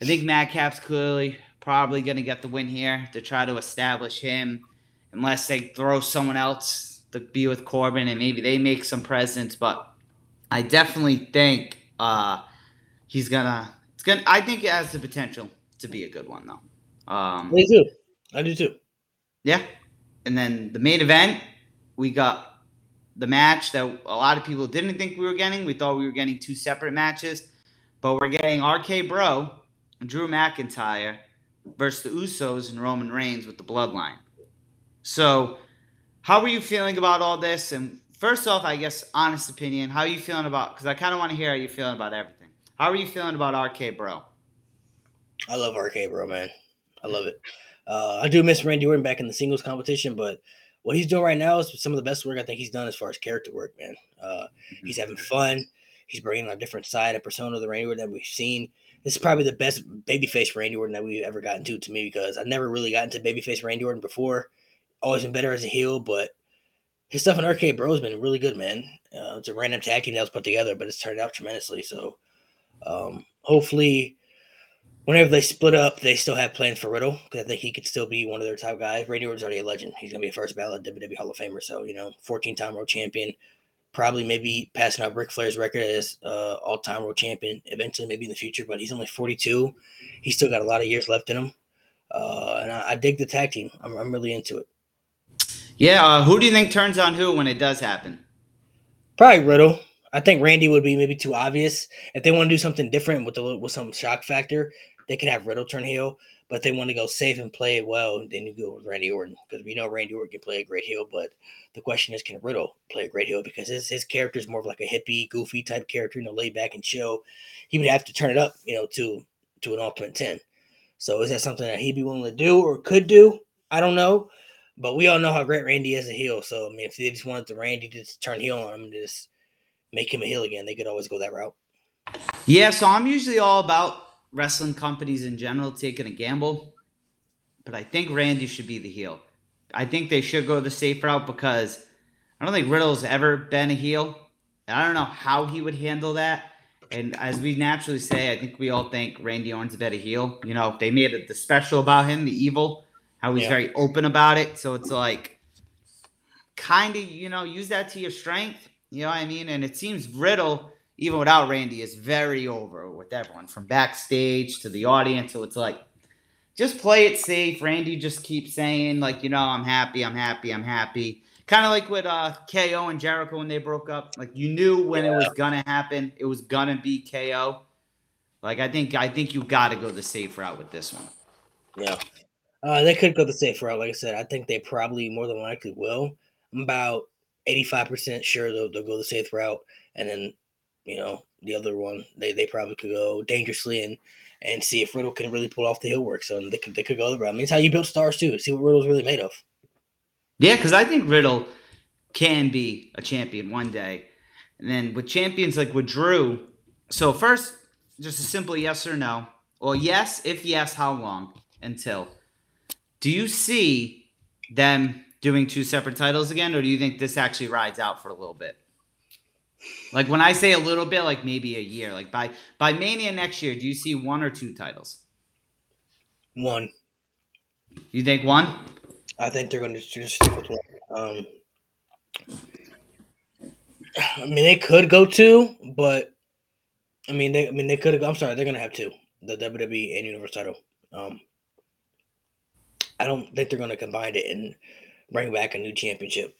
I think Madcap's clearly probably going to get the win here to try to establish him, unless they throw someone else to be with Corbin and maybe they make some presence. But I definitely think uh, he's gonna. It's gonna. I think it has the potential to be a good one though. Um, I do too. I do too. yeah. And then the main event, we got the match that a lot of people didn't think we were getting. We thought we were getting two separate matches, but we're getting RK Bro Drew McIntyre versus the Usos and Roman Reigns with the Bloodline. So, how are you feeling about all this? And first off, I guess honest opinion, how are you feeling about? Because I kind of want to hear how you're feeling about everything. How are you feeling about RK Bro? I love RK, bro, man. I love it. Uh, I do miss Randy Orton back in the singles competition, but what he's doing right now is some of the best work I think he's done as far as character work, man. Uh, he's having fun. He's bringing a different side and persona of the Randy Orton that we've seen. This is probably the best babyface Randy Orton that we've ever gotten to, to me, because I've never really gotten to babyface Randy Orton before. Always been better as a heel, but his stuff in RK Bro has been really good, man. Uh, it's a random tag team that was put together, but it's turned out tremendously. So um, hopefully whenever they split up, they still have plans for Riddle because I think he could still be one of their top guys. Randy Orton's already a legend. He's gonna be a first ballot WWE Hall of Famer. So you know, 14 time world champion, probably maybe passing out Ric Flair's record as uh, all time world champion eventually, maybe in the future. But he's only 42. He's still got a lot of years left in him. Uh, and I, I, dig the tag team. I'm, I'm really into it. Yeah, uh, who do you think turns on who when it does happen? Probably Riddle. I think Randy would be maybe too obvious. If they want to do something different with the with some shock factor, they could have Riddle turn heel, but they want to go safe and play well, then you go with Randy Orton because we know Randy Orton can play a great heel. But the question is, can Riddle play a great heel? Because his his character is more of like a hippie, goofy type character, you know, laid back and chill. He would have to turn it up, you know, to to an ultimate ten. So is that something that he'd be willing to do or could do? I don't know. But we all know how great Randy is a heel. So I mean, if they just wanted the Randy to turn heel on him just make him a heel again, they could always go that route. Yeah, so I'm usually all about wrestling companies in general taking a gamble, but I think Randy should be the heel. I think they should go the safe route because I don't think Riddle's ever been a heel. I don't know how he would handle that. And as we naturally say, I think we all think Randy Orton's a better heel. You know, they made it the special about him, the evil, how he's yeah. very open about it. So it's like kind of, you know, use that to your strength. You know what I mean? And it seems Riddle even without Randy, is very over with everyone from backstage to the audience. So it's like, just play it safe. Randy just keeps saying, like, you know, I'm happy, I'm happy, I'm happy. Kind of like with uh, KO and Jericho when they broke up. Like you knew when yeah. it was gonna happen, it was gonna be KO. Like I think I think you got to go the safe route with this one. Yeah, uh, they could go the safe route. Like I said, I think they probably more than likely will. I'm about 85 percent sure they'll, they'll go the safe route, and then you know, the other one, they, they probably could go dangerously and and see if Riddle can really pull off the heel work. So they could they could go the route. I mean, it's how you build stars too. See what Riddle's really made of. Yeah, because I think Riddle can be a champion one day. And then with champions like with Drew, so first, just a simple yes or no. Well, yes, if yes, how long until? Do you see them doing two separate titles again, or do you think this actually rides out for a little bit? Like when I say a little bit, like maybe a year. Like by by Mania next year, do you see one or two titles? One. You think one? I think they're going to just stick with one. Um, I mean, they could go two, but I mean, they I mean they could. I'm sorry, they're going to have two. The WWE and Universal title. Um, I don't think they're going to combine it and bring back a new championship.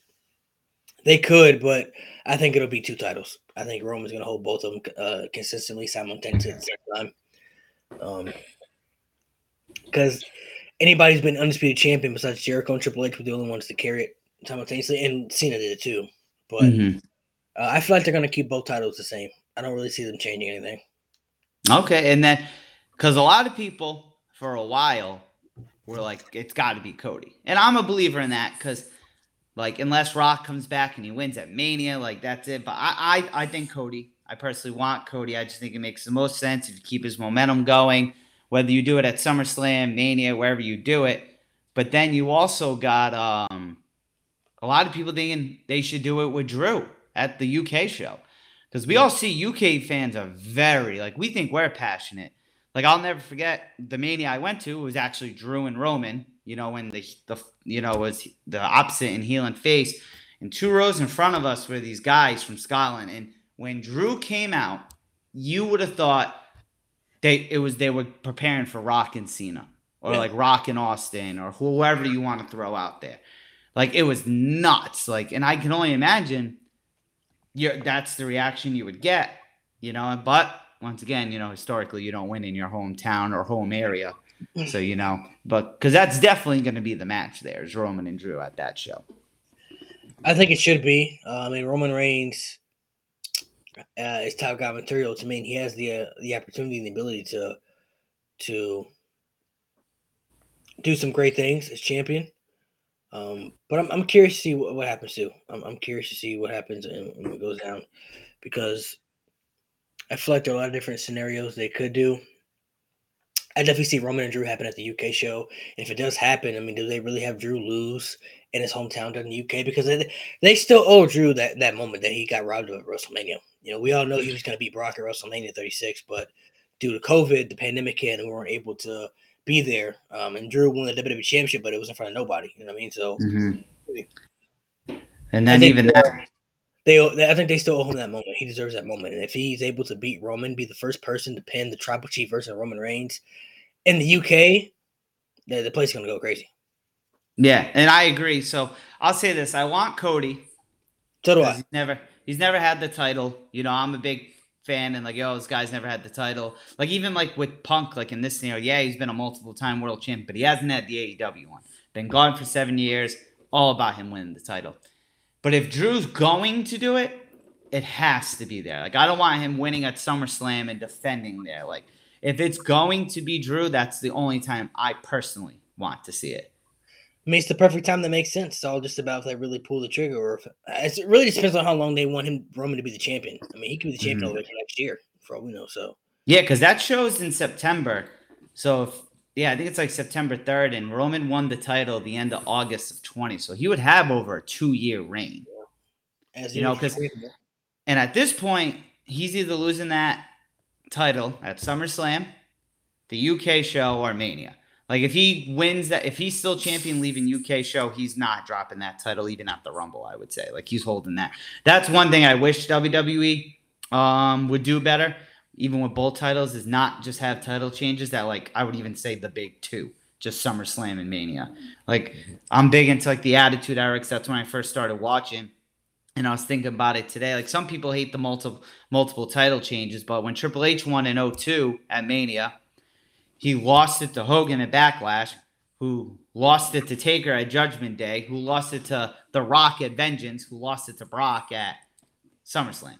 They could, but I think it'll be two titles. I think Roman's going to hold both of them uh, consistently, simultaneously at the same time. Um, because anybody's been undisputed champion besides Jericho and Triple H were the only ones to carry it simultaneously, and Cena did it too. But mm-hmm. uh, I feel like they're going to keep both titles the same. I don't really see them changing anything. Okay, and then because a lot of people for a while were like, it's got to be Cody, and I'm a believer in that because like unless Rock comes back and he wins at Mania, like that's it. But I, I, I think Cody. I personally want Cody. I just think it makes the most sense if you keep his momentum going, whether you do it at SummerSlam, Mania, wherever you do it. But then you also got um, a lot of people thinking they should do it with Drew at the UK show. Because we all see UK fans are very like we think we're passionate. Like I'll never forget the mania I went to was actually Drew and Roman you know, when the the you know was the opposite in heel and face, and two rows in front of us were these guys from Scotland. And when Drew came out, you would have thought they it was they were preparing for Rock and Cena or yeah. like Rock and Austin or whoever you want to throw out there. Like it was nuts. Like, and I can only imagine you that's the reaction you would get, you know. But once again, you know, historically, you don't win in your hometown or home area. So you know, but because that's definitely going to be the match there is Roman and Drew at that show. I think it should be. Uh, I mean, Roman Reigns uh, is top guy material. To me, and he has the uh, the opportunity and the ability to to do some great things as champion. Um, but I'm, I'm curious to see what, what happens too. I'm, I'm curious to see what happens and, and what goes down because I feel like there are a lot of different scenarios they could do. I definitely see Roman and Drew happen at the UK show. And if it does happen, I mean, do they really have Drew lose in his hometown in the UK? Because they, they still owe Drew that, that moment that he got robbed of at WrestleMania. You know, we all know he was going to beat Brock at WrestleMania 36, but due to COVID, the pandemic hit, and we weren't able to be there. Um, and Drew won the WWE Championship, but it was in front of nobody. You know what I mean? So, mm-hmm. and then even that. They, I think they still owe him that moment. He deserves that moment. And if he's able to beat Roman, be the first person to pin the Tribal Chief versus Roman Reigns in the UK, the, the place is going to go crazy. Yeah, and I agree. So I'll say this: I want Cody. So do I. He's never, he's never had the title. You know, I'm a big fan, and like, yo, this guy's never had the title. Like even like with Punk, like in this scenario, yeah, he's been a multiple time world champ, but he hasn't had the AEW one. Been gone for seven years. All about him winning the title. But if Drew's going to do it, it has to be there. Like I don't want him winning at SummerSlam and defending there. Like if it's going to be Drew, that's the only time I personally want to see it. I mean, it's the perfect time that makes sense. It's all just about if they really pull the trigger, or if it really depends on how long they want him Roman to be the champion. I mean, he could be the champion mm-hmm. all the way next year, for all we know. So yeah, because that shows in September. So if, yeah, I think it's like September third, and Roman won the title the end of August of twenty. So he would have over a two year reign. As you know, because and at this point, he's either losing that title at SummerSlam, the UK show, or Mania. Like if he wins that, if he's still champion leaving UK show, he's not dropping that title even at the Rumble. I would say like he's holding that. That's one thing I wish WWE um, would do better, even with both titles, is not just have title changes. That like I would even say the big two, just SummerSlam and Mania. Like I'm big into like the Attitude Era. That's when I first started watching and I was thinking about it today. Like some people hate the multiple multiple title changes, but when Triple H won in 02 at Mania, he lost it to Hogan at Backlash, who lost it to Taker at Judgment Day, who lost it to The Rock at Vengeance, who lost it to Brock at SummerSlam.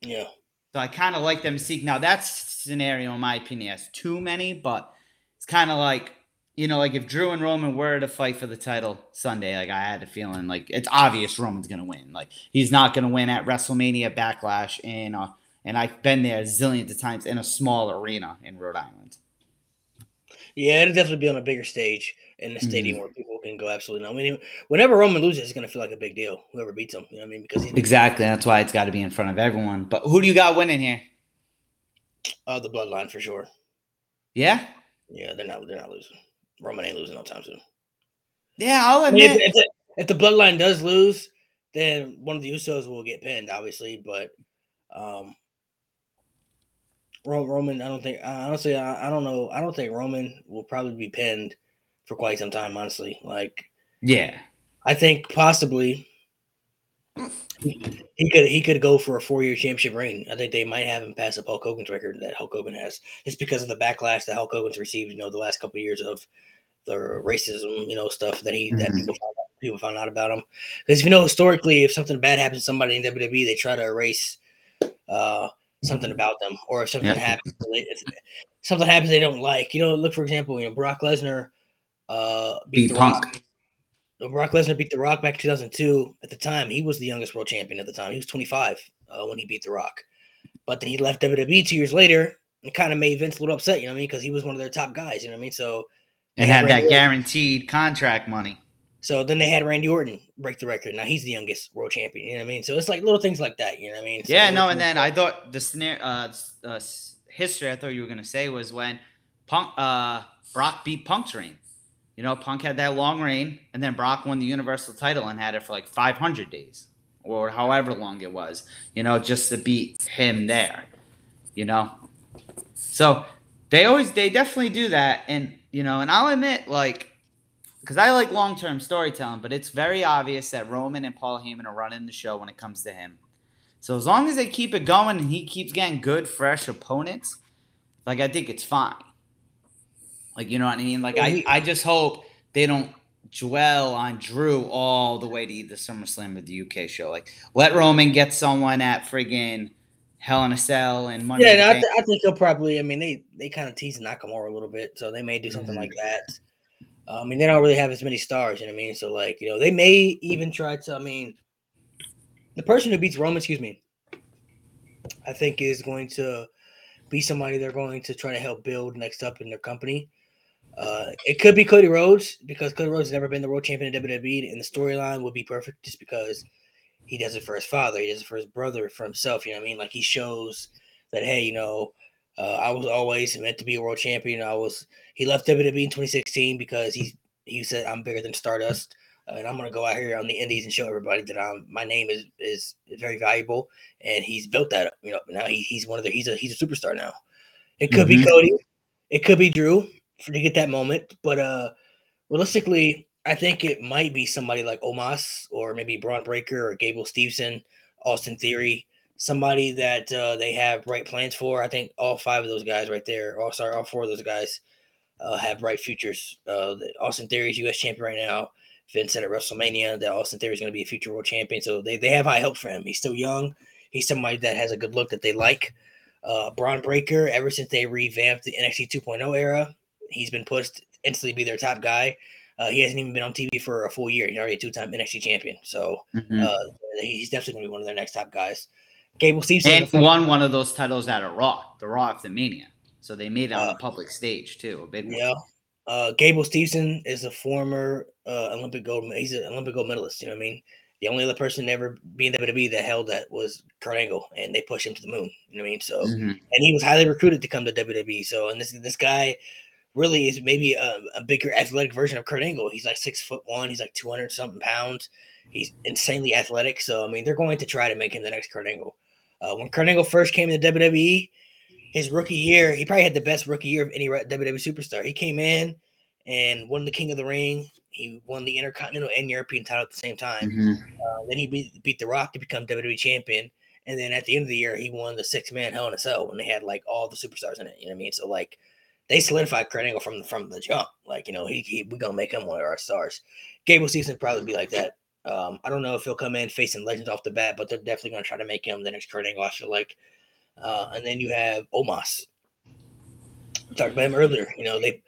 Yeah. So I kind of like them seek. Now that scenario, in my opinion, has too many, but it's kind of like you know, like if Drew and Roman were to fight for the title Sunday, like I had a feeling like it's obvious Roman's gonna win. Like he's not gonna win at WrestleMania Backlash, and uh, and I've been there zillions of times in a small arena in Rhode Island. Yeah, it'll definitely be on a bigger stage in the stadium mm-hmm. where people can go absolutely. No, I mean, whenever Roman loses, it's gonna feel like a big deal. Whoever beats him, you know what I mean? Because exactly that's why it's got to be in front of everyone. But who do you got winning here? Uh, the Bloodline for sure. Yeah. Yeah, they're not. They're not losing. Roman ain't losing no time soon. Yeah, I'll admit. I mean, if, if, the, if, the, bloodline does lose, then one of the Usos will get pinned, obviously. But um, Roman, I don't think. Honestly, I, I don't know. I don't think Roman will probably be pinned for quite some time. Honestly, like yeah, I think possibly he could he could go for a four year championship reign. I think they might have him pass up Hulk Hogan's record that Hulk Hogan has. It's because of the backlash that Hulk Hogan's received, you know, the last couple of years of the racism, you know, stuff that he mm-hmm. that people found, out, people found out about him. Because you know, historically, if something bad happens to somebody in WWE, they try to erase uh, something about them, or if something yeah. happens, if something happens they don't like. You know, look for example, you know, Brock Lesnar uh, beat, beat Punk. Rock. Brock Lesnar beat The Rock back in 2002. At the time, he was the youngest world champion at the time. He was 25 uh, when he beat The Rock. But then he left WWE two years later and kind of made Vince a little upset, you know what I mean? Because he was one of their top guys, you know what I mean? So and had, had that guaranteed contract money. So then they had Randy Orton break the record. Now he's the youngest world champion. You know what I mean? So it's like little things like that. You know what I mean? So yeah, no. And then I thought the snare, uh, uh, history I thought you were gonna say was when Punk, uh, Brock beat Punk's reign. You know, Punk had that long reign, and then Brock won the Universal title and had it for like 500 days or however long it was, you know, just to beat him there, you know. So they always, they definitely do that. And, you know, and I'll admit, like, because I like long term storytelling, but it's very obvious that Roman and Paul Heyman are running the show when it comes to him. So as long as they keep it going and he keeps getting good, fresh opponents, like, I think it's fine. Like, you know what I mean? Like, I, I just hope they don't dwell on Drew all the way to either SummerSlam of the UK show. Like, let Roman get someone at friggin' Hell in a Cell and Money. Yeah, no, I, th- I, think he'll probably. I mean, they they kind of tease Nakamura a little bit, so they may do something mm-hmm. like that. I mean, they don't really have as many stars. You know what I mean? So like, you know, they may even try to. I mean, the person who beats Roman, excuse me, I think is going to be somebody they're going to try to help build next up in their company. Uh, it could be Cody Rhodes because Cody Rhodes has never been the world champion in WWE, and the storyline would be perfect just because he does it for his father, he does it for his brother, for himself. You know what I mean? Like he shows that hey, you know, uh, I was always meant to be a world champion. I was. He left WWE in 2016 because he he said I'm bigger than Stardust, uh, and I'm gonna go out here on the Indies and show everybody that I'm my name is is, very valuable. And he's built that up. You know, now he, he's one of the he's a he's a superstar now. It could mm-hmm. be Cody, it could be Drew for to get that moment, but uh, realistically, I think it might be somebody like Omos or maybe Bron Breakker or Gable Steveson, Austin Theory somebody that uh, they have bright plans for. I think all five of those guys right there, oh sorry, all four of those guys uh, have bright futures. Uh, Austin Theory is U.S. champion right now. Vince said at WrestleMania that Austin Theory is going to be a future world champion. So they, they have high hopes for him. He's still young. He's somebody that has a good look that they like. Uh, Bron Breakker, ever since they revamped the NXT 2.0 era, he's been pushed instantly be their top guy. Uh, he hasn't even been on TV for a full year. He's already a two-time NXT champion. So mm-hmm. uh, he's definitely going to be one of their next top guys. Gable Steveson and won one of those titles at a Raw, the Raw after Mania. So they made it on uh, a public stage too, a big one. Yeah. Uh, Gable Steveson is a former uh, Olympic gold. He's an Olympic gold medalist. You know what I mean? The only other person ever being WWE that held that was Kurt Angle, and they pushed him to the moon. You know what I mean? So, mm-hmm. and he was highly recruited to come to WWE. So, and this this guy really is maybe a, a, bigger athletic version of Kurt Angle. He's like six foot one. He's like two hundred something pounds. He's insanely athletic. So, I mean, they're going to try to make him the next Kurt Angle. Uh, when Kurt Angle first came to WWE, his rookie year, he probably had the best rookie year of any WWE superstar. He came in and won the King of the Ring. He won the Intercontinental and European title at the same time. Mm-hmm. Uh, then he beat, beat The Rock to become WWE champion. And then at the end of the year, he won the six man Hell in a Cell when they had like all the superstars in it. You know what I mean? So like they solidified Kurt Angle from the from the jump. Like you know, he, he we're gonna make him one of our stars. Gable Steveson probably be like that. Um, I don't know if he'll come in facing legends off the bat, but they're definitely going to try to make him the next Kurt Angle. I feel like. Uh, and then you have Omos. We talked about him earlier. You know they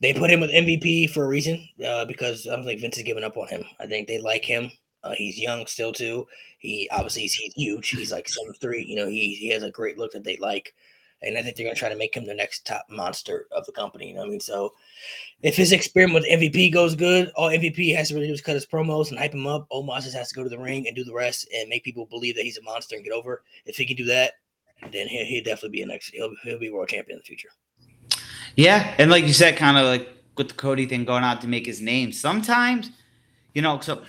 they put him with MVP for a reason uh, because I don't think Vince has given up on him. I think they like him. Uh, he's young still too. He obviously he's, he's huge. He's like seven three. You know he he has a great look that they like and I think they're to try to make him the next top monster of the company. You know what I mean? So if his experiment with MVP goes good, all MVP has to really do is cut his promos and hype him up. Omos just has to go to the ring and do the rest and make people believe that he's a monster and get over. If he can do that, then he'll, he'll definitely be a next. He'll, he'll be world champion in the future. Yeah, and like you said, kind of like with the Cody thing going out to make his name. Sometimes, you know, so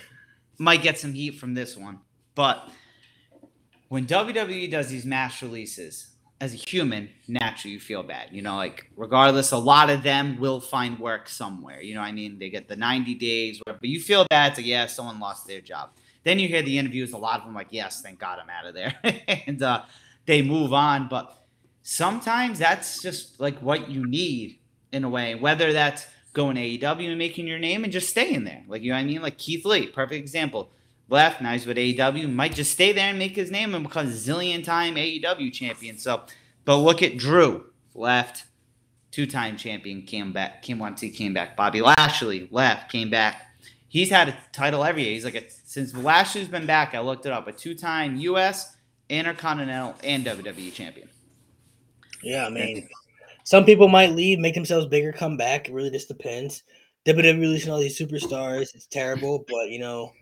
might get some heat from this one, but when WWE does these mass releases, as a human, naturally you feel bad. You know, like regardless, a lot of them will find work somewhere. You know, I mean, they get the 90 days, but you feel bad. It's like, yeah, someone lost their job. Then you hear the interviews, a lot of them like, yes, thank God I'm out of there. and uh, they move on. But sometimes that's just like what you need in a way, whether that's going to AEW and making your name and just staying there. Like, you know what I mean? Like Keith Lee, perfect example left. Now he's with AEW. Might just stay there and make his name and become zillion time AEW champion. So, but look at Drew left, two time champion came back. Came on to came back. Bobby Lashley left, came back. He's had a title every year. He's like a, since Lashley's been back. I looked it up. A two time U.S. Intercontinental and WWE champion. Yeah, I mean, some people might leave, make themselves bigger, come back. It really just depends. WWE releasing all these superstars, it's terrible, but you know,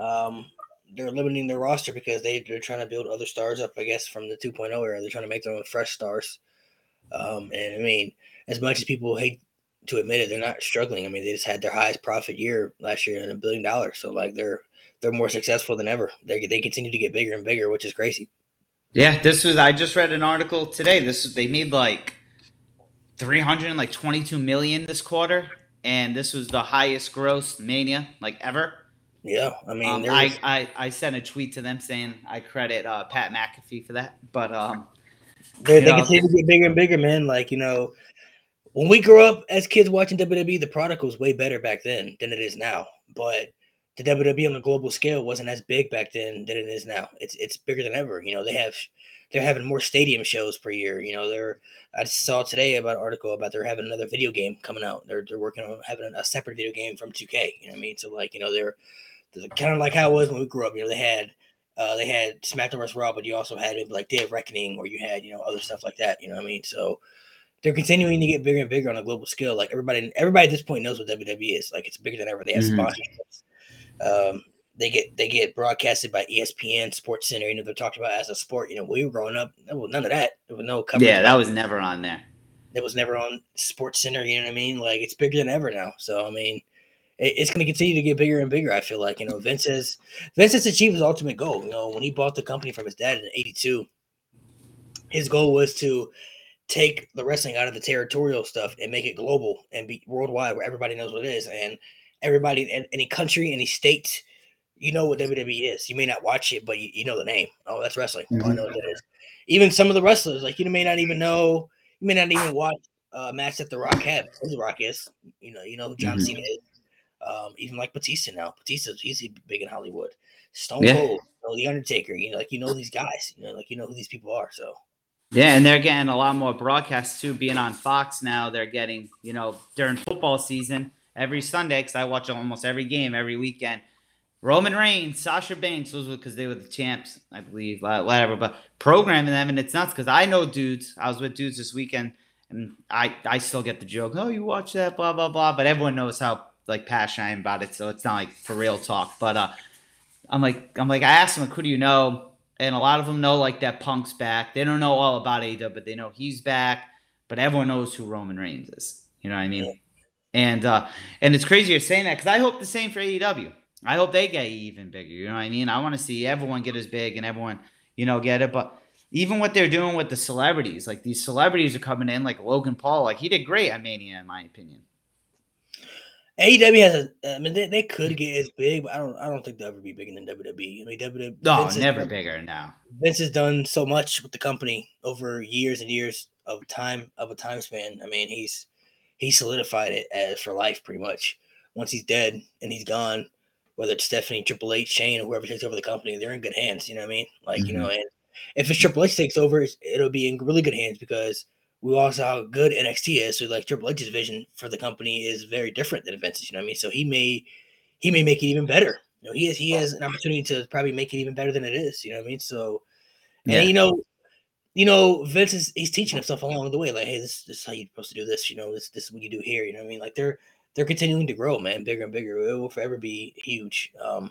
um, they're limiting their roster because they, they're trying to build other stars up, I guess, from the 2.0 era. They're trying to make their own fresh stars. Um, and I mean, as much as people hate to admit it, they're not struggling. I mean, they just had their highest profit year last year and a billion dollars. So like they're they're more successful than ever. They they continue to get bigger and bigger, which is crazy. Yeah, this was I just read an article today. This they made like 300 like 22 million this quarter and this was the highest gross mania like ever yeah, I mean, um, I, I I sent a tweet to them saying I credit uh, Pat McAfee for that, but um, they, they continue to get bigger and bigger, man. Like you know, when we grew up as kids watching WWE, the product was way better back then than it is now. But the WWE on a global scale wasn't as big back then than it is now. It's it's bigger than ever. You know, they have they're having more stadium shows per year. You know, they're I saw today about an article about they're having another video game coming out. They're they're working on having a separate video game from 2K. You know what I mean? So like, you know, they're, they're kind of like how it was when we grew up. You know, they had uh, they had SmackDown vs. Raw, but you also had maybe like Day of Reckoning, or you had you know other stuff like that. You know what I mean? So they're continuing to get bigger and bigger on a global scale. Like everybody, everybody at this point knows what WWE is. Like it's bigger than ever. They have mm-hmm. sponsorships. Um, they get they get broadcasted by ESPN, Sports Center. You know, they're talked about as a sport. You know, we were growing up, well, none of that. There was no coverage. Yeah, that was never on there. It was never on Sports Center. You know what I mean? Like it's bigger than ever now. So I mean, it, it's going to continue to get bigger and bigger. I feel like you know, Vince has Vince has achieved his ultimate goal. You know, when he bought the company from his dad in '82, his goal was to take the wrestling out of the territorial stuff and make it global and be worldwide where everybody knows what it is and everybody in any country, any state you know what WWE is. You may not watch it, but you, you know the name. Oh, that's wrestling. Mm-hmm. I know what it is. Even some of the wrestlers, like you may not even know, you may not even watch a match that The Rock had. Who The Rock is, you know, you know who John mm-hmm. Cena is. Um, even like Batista now. Batista, he's big in Hollywood. Stone yeah. Cold, you know, The Undertaker. You know, like you know these guys. You know, like you know who these people are. So. Yeah, and they're getting a lot more broadcasts too. Being on Fox now, they're getting you know during football season every Sunday because I watch almost every game every weekend Roman Reigns, Sasha Banks, those were because they were the champs, I believe, whatever. But programming them, and it's nuts because I know dudes. I was with dudes this weekend, and I I still get the joke. Oh, you watch that, blah blah blah. But everyone knows how like passionate I am about it, so it's not like for real talk. But uh, I'm like I'm like I asked them like, who do you know? And a lot of them know like that Punk's back. They don't know all about AEW, but they know he's back. But everyone knows who Roman Reigns is. You know what I mean? And uh, and it's crazy you're saying that because I hope the same for AEW. I hope they get even bigger. You know what I mean? I want to see everyone get as big and everyone, you know, get it. But even what they're doing with the celebrities, like these celebrities are coming in, like Logan Paul, like he did great at Mania, in my opinion. AEW has a, I mean, they, they could get as big, but I don't, I don't think they'll ever be bigger than WWE. I mean, WWE. No, Vince never done, bigger now. Vince has done so much with the company over years and years of time of a time span. I mean, he's he solidified it as for life, pretty much. Once he's dead and he's gone, whether it's Stephanie, Triple H, Shane, or whoever takes over the company, they're in good hands. You know what I mean? Like, mm-hmm. you know, and if it's Triple H takes over, it'll be in really good hands because we all saw how good NXT is. So like Triple H's vision for the company is very different than Vince's. You know what I mean? So he may he may make it even better. You know, he has he has an opportunity to probably make it even better than it is. You know what I mean? So, yeah. and you know, you know, Vince is he's teaching himself along the way. Like, hey, this, this is how you're supposed to do this. You know, this this is what you do here. You know what I mean? Like they're they're continuing to grow, man, bigger and bigger. It will forever be huge. Um,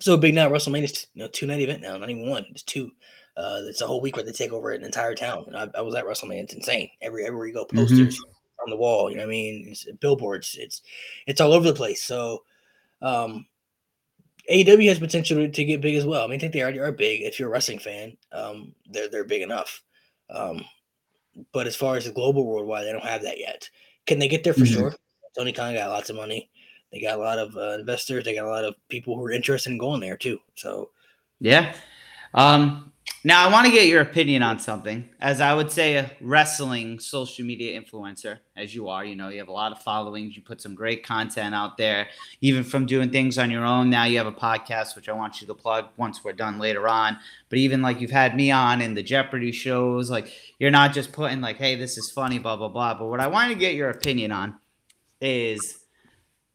so big now. WrestleMania is you know two night event now, not even one. It's two. Uh, it's a whole week where they take over an entire town. I, I, was at WrestleMania. It's insane. Every everywhere you go, mm-hmm. posters mm-hmm. on the wall. You know what I mean? It's billboards. It's it's all over the place. So, um, AEW has potential to get big as well. I mean, I think they already are big. If you're a wrestling fan, um, they're they're big enough. Um, but as far as the global worldwide, they don't have that yet. Can they get there for mm-hmm. sure? Tony Khan got lots of money. They got a lot of uh, investors. They got a lot of people who are interested in going there too. So, yeah. Um, now I want to get your opinion on something. As I would say, a wrestling social media influencer, as you are, you know, you have a lot of followings. You put some great content out there, even from doing things on your own. Now you have a podcast, which I want you to plug once we're done later on. But even like you've had me on in the Jeopardy shows, like you're not just putting like, "Hey, this is funny," blah blah blah. But what I want to get your opinion on is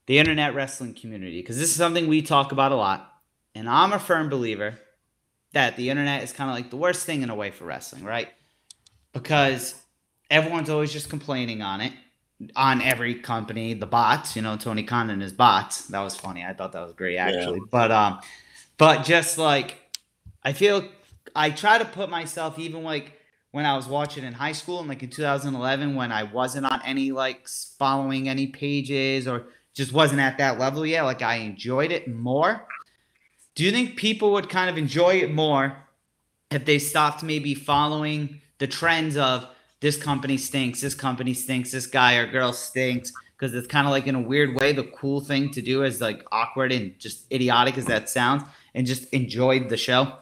the internet wrestling community because this is something we talk about a lot, and I'm a firm believer that the internet is kind of like the worst thing in a way for wrestling, right? Because everyone's always just complaining on it on every company, the bots, you know, Tony Khan and his bots. That was funny. I thought that was great actually. Yeah. But um but just like I feel I try to put myself even like when I was watching in high school and like in 2011 when I wasn't on any like following any pages or just wasn't at that level yet, like I enjoyed it more do you think people would kind of enjoy it more if they stopped maybe following the trends of this company stinks, this company stinks, this guy or girl stinks? Because it's kind of like in a weird way, the cool thing to do is like awkward and just idiotic as that sounds, and just enjoyed the show.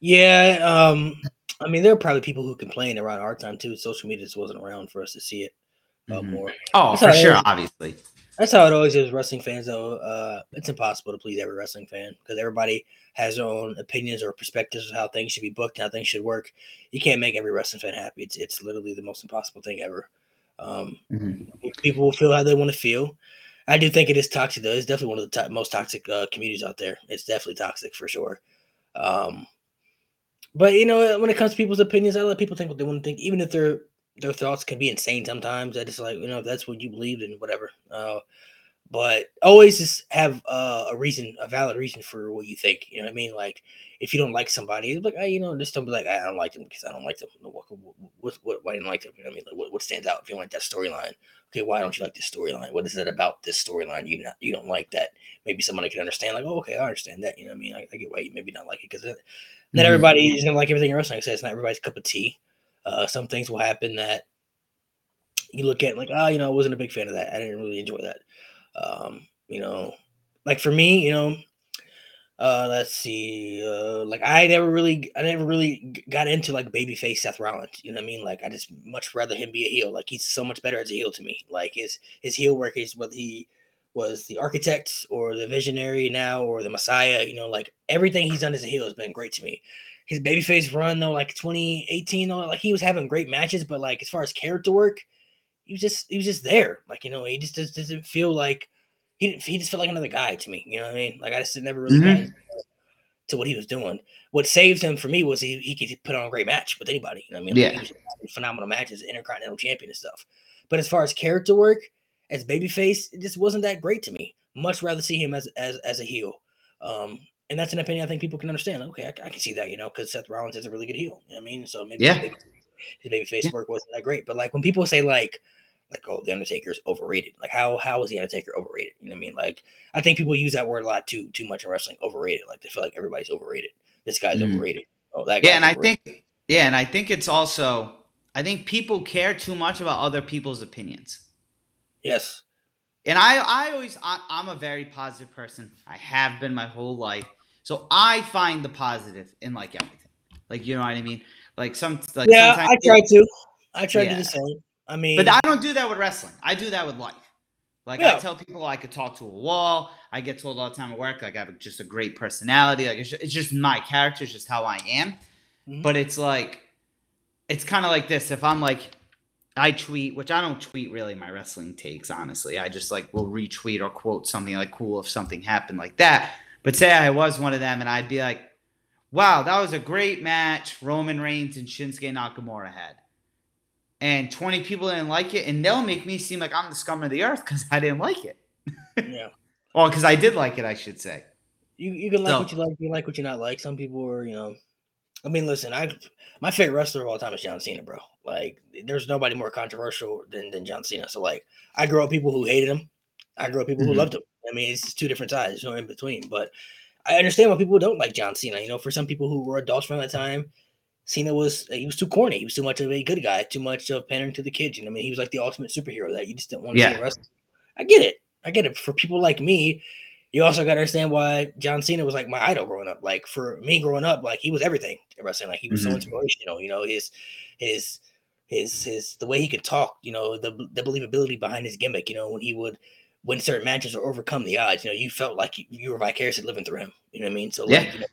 Yeah, um, I mean, there are probably people who complain around our time too. Social media just wasn't around for us to see it uh, mm-hmm. more. Oh, That's for sure, obviously. That's how it always is. Wrestling fans, though, uh, it's impossible to please every wrestling fan because everybody has their own opinions or perspectives of how things should be booked, how things should work. You can't make every wrestling fan happy. It's it's literally the most impossible thing ever. Um, mm-hmm. People will feel how they want to feel. I do think it is toxic, though. It's definitely one of the to- most toxic uh, communities out there. It's definitely toxic for sure. Um, but you know, when it comes to people's opinions, I let people think what they want to think, even if their their thoughts can be insane sometimes. I just like you know, if that's what you believe in, whatever. Uh, but always just have uh, a reason, a valid reason for what you think. You know what I mean? Like if you don't like somebody, like you know, just don't be like I don't like them because I don't like them. What, what, what, why didn't like them? You know what I mean? Like, what, what stands out if you like that storyline? Okay, why don't you like this storyline? What is it about this storyline you not you don't like that? Maybe somebody can understand. Like, oh, okay, I understand that. You know what I mean? I, I get why you maybe not like it because not mm-hmm. everybody is gonna like everything else. Like I said, it's not everybody's cup of tea. Uh, some things will happen that you look at like, oh, you know, I wasn't a big fan of that. I didn't really enjoy that. Um, you know, like for me, you know, uh, let's see, uh, like I never really, I never really got into like babyface Seth Rollins. You know what I mean? Like I just much rather him be a heel. Like he's so much better as a heel to me. Like his his heel work is whether he was the architect or the visionary now or the messiah. You know, like everything he's done as a heel has been great to me. His babyface run though, like 2018, though, like he was having great matches, but like as far as character work, he was just he was just there. Like you know, he just, just doesn't feel like he didn't, he just felt like another guy to me. You know what I mean? Like I just never really mm-hmm. to what he was doing. What saved him for me was he he could put on a great match with anybody. You know what I mean? Yeah, like, phenomenal matches, intercontinental champion and stuff. But as far as character work as babyface, it just wasn't that great to me. Much rather see him as as as a heel. Um, and that's an opinion I think people can understand. Okay, I, I can see that, you know, because Seth Rollins is a really good heel. You know what I mean? So maybe yeah. his baby, face yeah. work wasn't that great. But like when people say like like oh the Undertaker's overrated, like how how is the Undertaker overrated? You know what I mean? Like I think people use that word a lot too too much in wrestling. Overrated, like they feel like everybody's overrated. This guy's mm. overrated. Oh, that guy. yeah, and overrated. I think yeah, and I think it's also I think people care too much about other people's opinions. Yes. And I, I always, I, I'm a very positive person. I have been my whole life. So I find the positive in like everything. Like you know what I mean? Like some like Yeah, I try to. I try yeah. to do the same. I mean But I don't do that with wrestling. I do that with life. Like yeah. I tell people I could talk to a wall. I get told all the time at work, like I have just a great personality. Like it's just, it's just my character, it's just how I am. Mm-hmm. But it's like it's kind of like this. If I'm like I tweet, which I don't tweet really my wrestling takes, honestly. I just like will retweet or quote something like cool if something happened like that. But say I was one of them and I'd be like, wow, that was a great match Roman Reigns and Shinsuke Nakamura had. And 20 people didn't like it, and they'll make me seem like I'm the scum of the earth because I didn't like it. yeah. Well, because I did like it, I should say. You you can like so, what you like, you like what you not like. Some people are, you know. I mean, listen, I my favorite wrestler of all time is John Cena, bro. Like, there's nobody more controversial than, than John Cena. So, like, I grew up people who hated him. I grew up people mm-hmm. who loved him. I mean, it's two different sides, no in between. But I understand why people don't like John Cena. You know, for some people who were adults from that time, Cena was he was too corny. He was too much of a good guy, too much of pandering to the kids. You know, I mean, he was like the ultimate superhero that you just didn't want to yeah. see wrestling. I get it. I get it. For people like me, you also got to understand why John Cena was like my idol growing up. Like for me growing up, like he was everything in wrestling. Like he was mm-hmm. so inspirational. You know, his his his his the way he could talk. You know, the the believability behind his gimmick. You know, when he would win certain matches or overcome the odds. You know, you felt like you, you were vicariously living through him. You know what I mean? So yeah. Like, you know,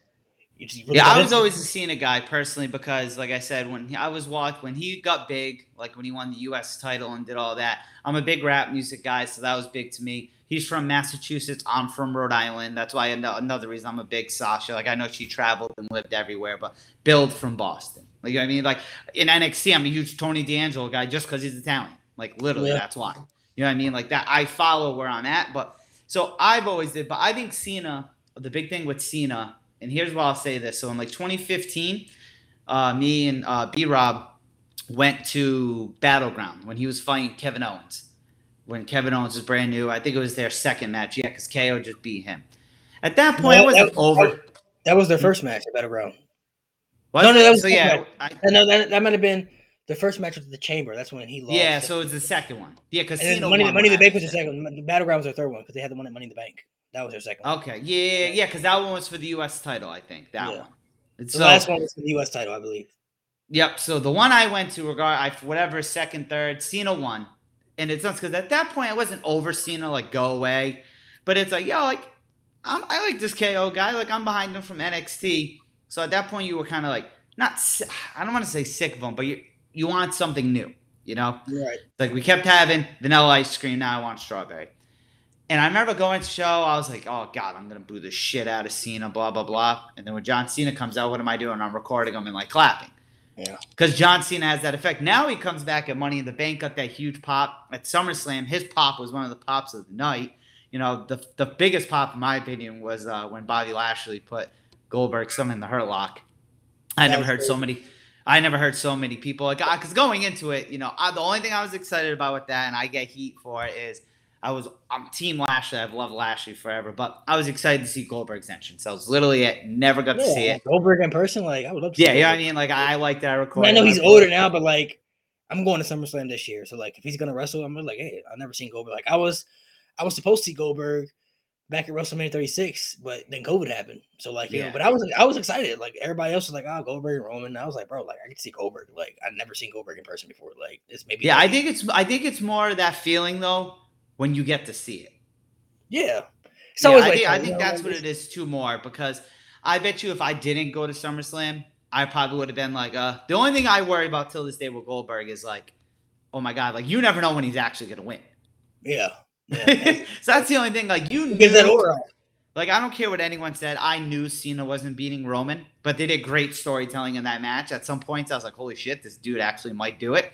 really yeah, I was always a Cena guy personally because, like I said, when I was watched when he got big, like when he won the U.S. title and did all that, I'm a big rap music guy, so that was big to me. He's from Massachusetts. I'm from Rhode Island. That's why another reason I'm a big Sasha. Like I know she traveled and lived everywhere, but build from Boston. Like I mean, like in NXT, I'm a huge Tony D'Angelo guy just because he's Italian. Like literally, yeah. that's why. You know what I mean? Like that. I follow where I'm at, but so I've always did. But I think Cena. The big thing with Cena and here's why I'll say this. So in like 2015, uh, me and uh, B Rob went to Battleground when he was fighting Kevin Owens. When Kevin Owens was brand new, I think it was their second match. Yeah, because KO just beat him. At that point, no, it wasn't over. That was their first match at Battleground. no, no, that was so, yeah. I, no, that, that might have been the first match with the Chamber. That's when he lost. Yeah, so it's the second one. Yeah, because Money, Money in the Bank was the second. The Battleground was their third one because they had the one at Money in the Bank. That was their second. One. Okay, yeah, yeah, because that one was for the U.S. title, I think that yeah. one. the so, last one was for the U.S. title, I believe. Yep. So the one I went to, regard I whatever second, third, Cena won, and it's nuts because at that point I wasn't over Cena like go away, but it's like yo like I'm, I like this KO guy like I'm behind him from NXT. So at that point you were kind of like not I don't want to say sick of him, but you you want something new, you know? Right. Like we kept having vanilla ice cream. Now I want strawberry. And I remember going to show, I was like, oh God, I'm gonna boo the shit out of Cena, blah, blah, blah. And then when John Cena comes out, what am I doing? I'm recording him and like clapping. Yeah. Because John Cena has that effect. Now he comes back at Money in the Bank, got that huge pop at SummerSlam. His pop was one of the pops of the night. You know, the the biggest pop, in my opinion, was uh, when Bobby Lashley put Goldberg some in the Hurt Lock. I never heard so many. I never heard so many people like because going into it, you know, I, the only thing I was excited about with that, and I get heat for it, is I was I'm Team Lashley. I've loved Lashley forever, but I was excited to see Goldberg's entrance. That was literally it. Never got to see it. Goldberg in person, like I would love to. Yeah, you I mean. Like I like that I I, mean, I know he's older now, but like I'm going to SummerSlam this year, so like if he's gonna wrestle, I'm like, hey, I've never seen Goldberg. Like I was, I was supposed to see Goldberg back at WrestleMania 36, but then COVID happened. So like, you Yeah. know, but I was I was excited. Like everybody else was like, oh, Goldberg and Roman. And I was like, bro, like I get to see Goldberg. Like I've never seen Goldberg in person before. Like it's maybe Yeah, I think it's I think it's more that feeling though when you get to see it. yeah. It's Yeah, I like think, I think that's what it is too more because I bet you if I didn't go to SummerSlam, I probably would have been like, uh, the only thing I worry about till this day with Goldberg is like, oh my god, like you never know when he's actually gonna win. Yeah. yeah. so that's the only thing. Like you Gives that aura. Like I don't care what anyone said. I knew Cena wasn't beating Roman, but they did great storytelling in that match. At some points, I was like, "Holy shit, this dude actually might do it."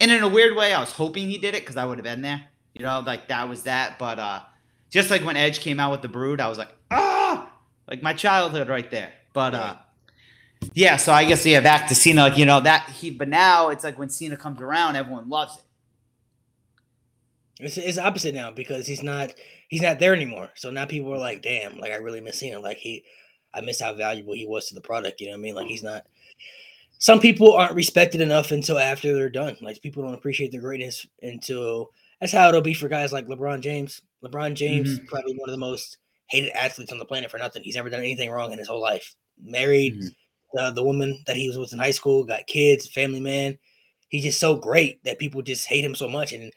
And in a weird way, I was hoping he did it because I would have been there. You know, like that was that. But uh just like when Edge came out with the Brood, I was like, "Ah!" Like my childhood right there. But uh yeah, so I guess yeah, back to Cena. Like you know that he, but now it's like when Cena comes around, everyone loves it. It's, it's opposite now because he's not he's not there anymore. So now people are like, damn, like I really miss him. Like he, I miss how valuable he was to the product. You know what I mean? Like he's not. Some people aren't respected enough until after they're done. Like people don't appreciate their greatness until that's how it'll be for guys like LeBron James. LeBron James probably one of the most hated athletes on the planet for nothing. He's never done anything wrong in his whole life. Married Mhm. uh, the woman that he was with in high school, got kids, family man. He's just so great that people just hate him so much and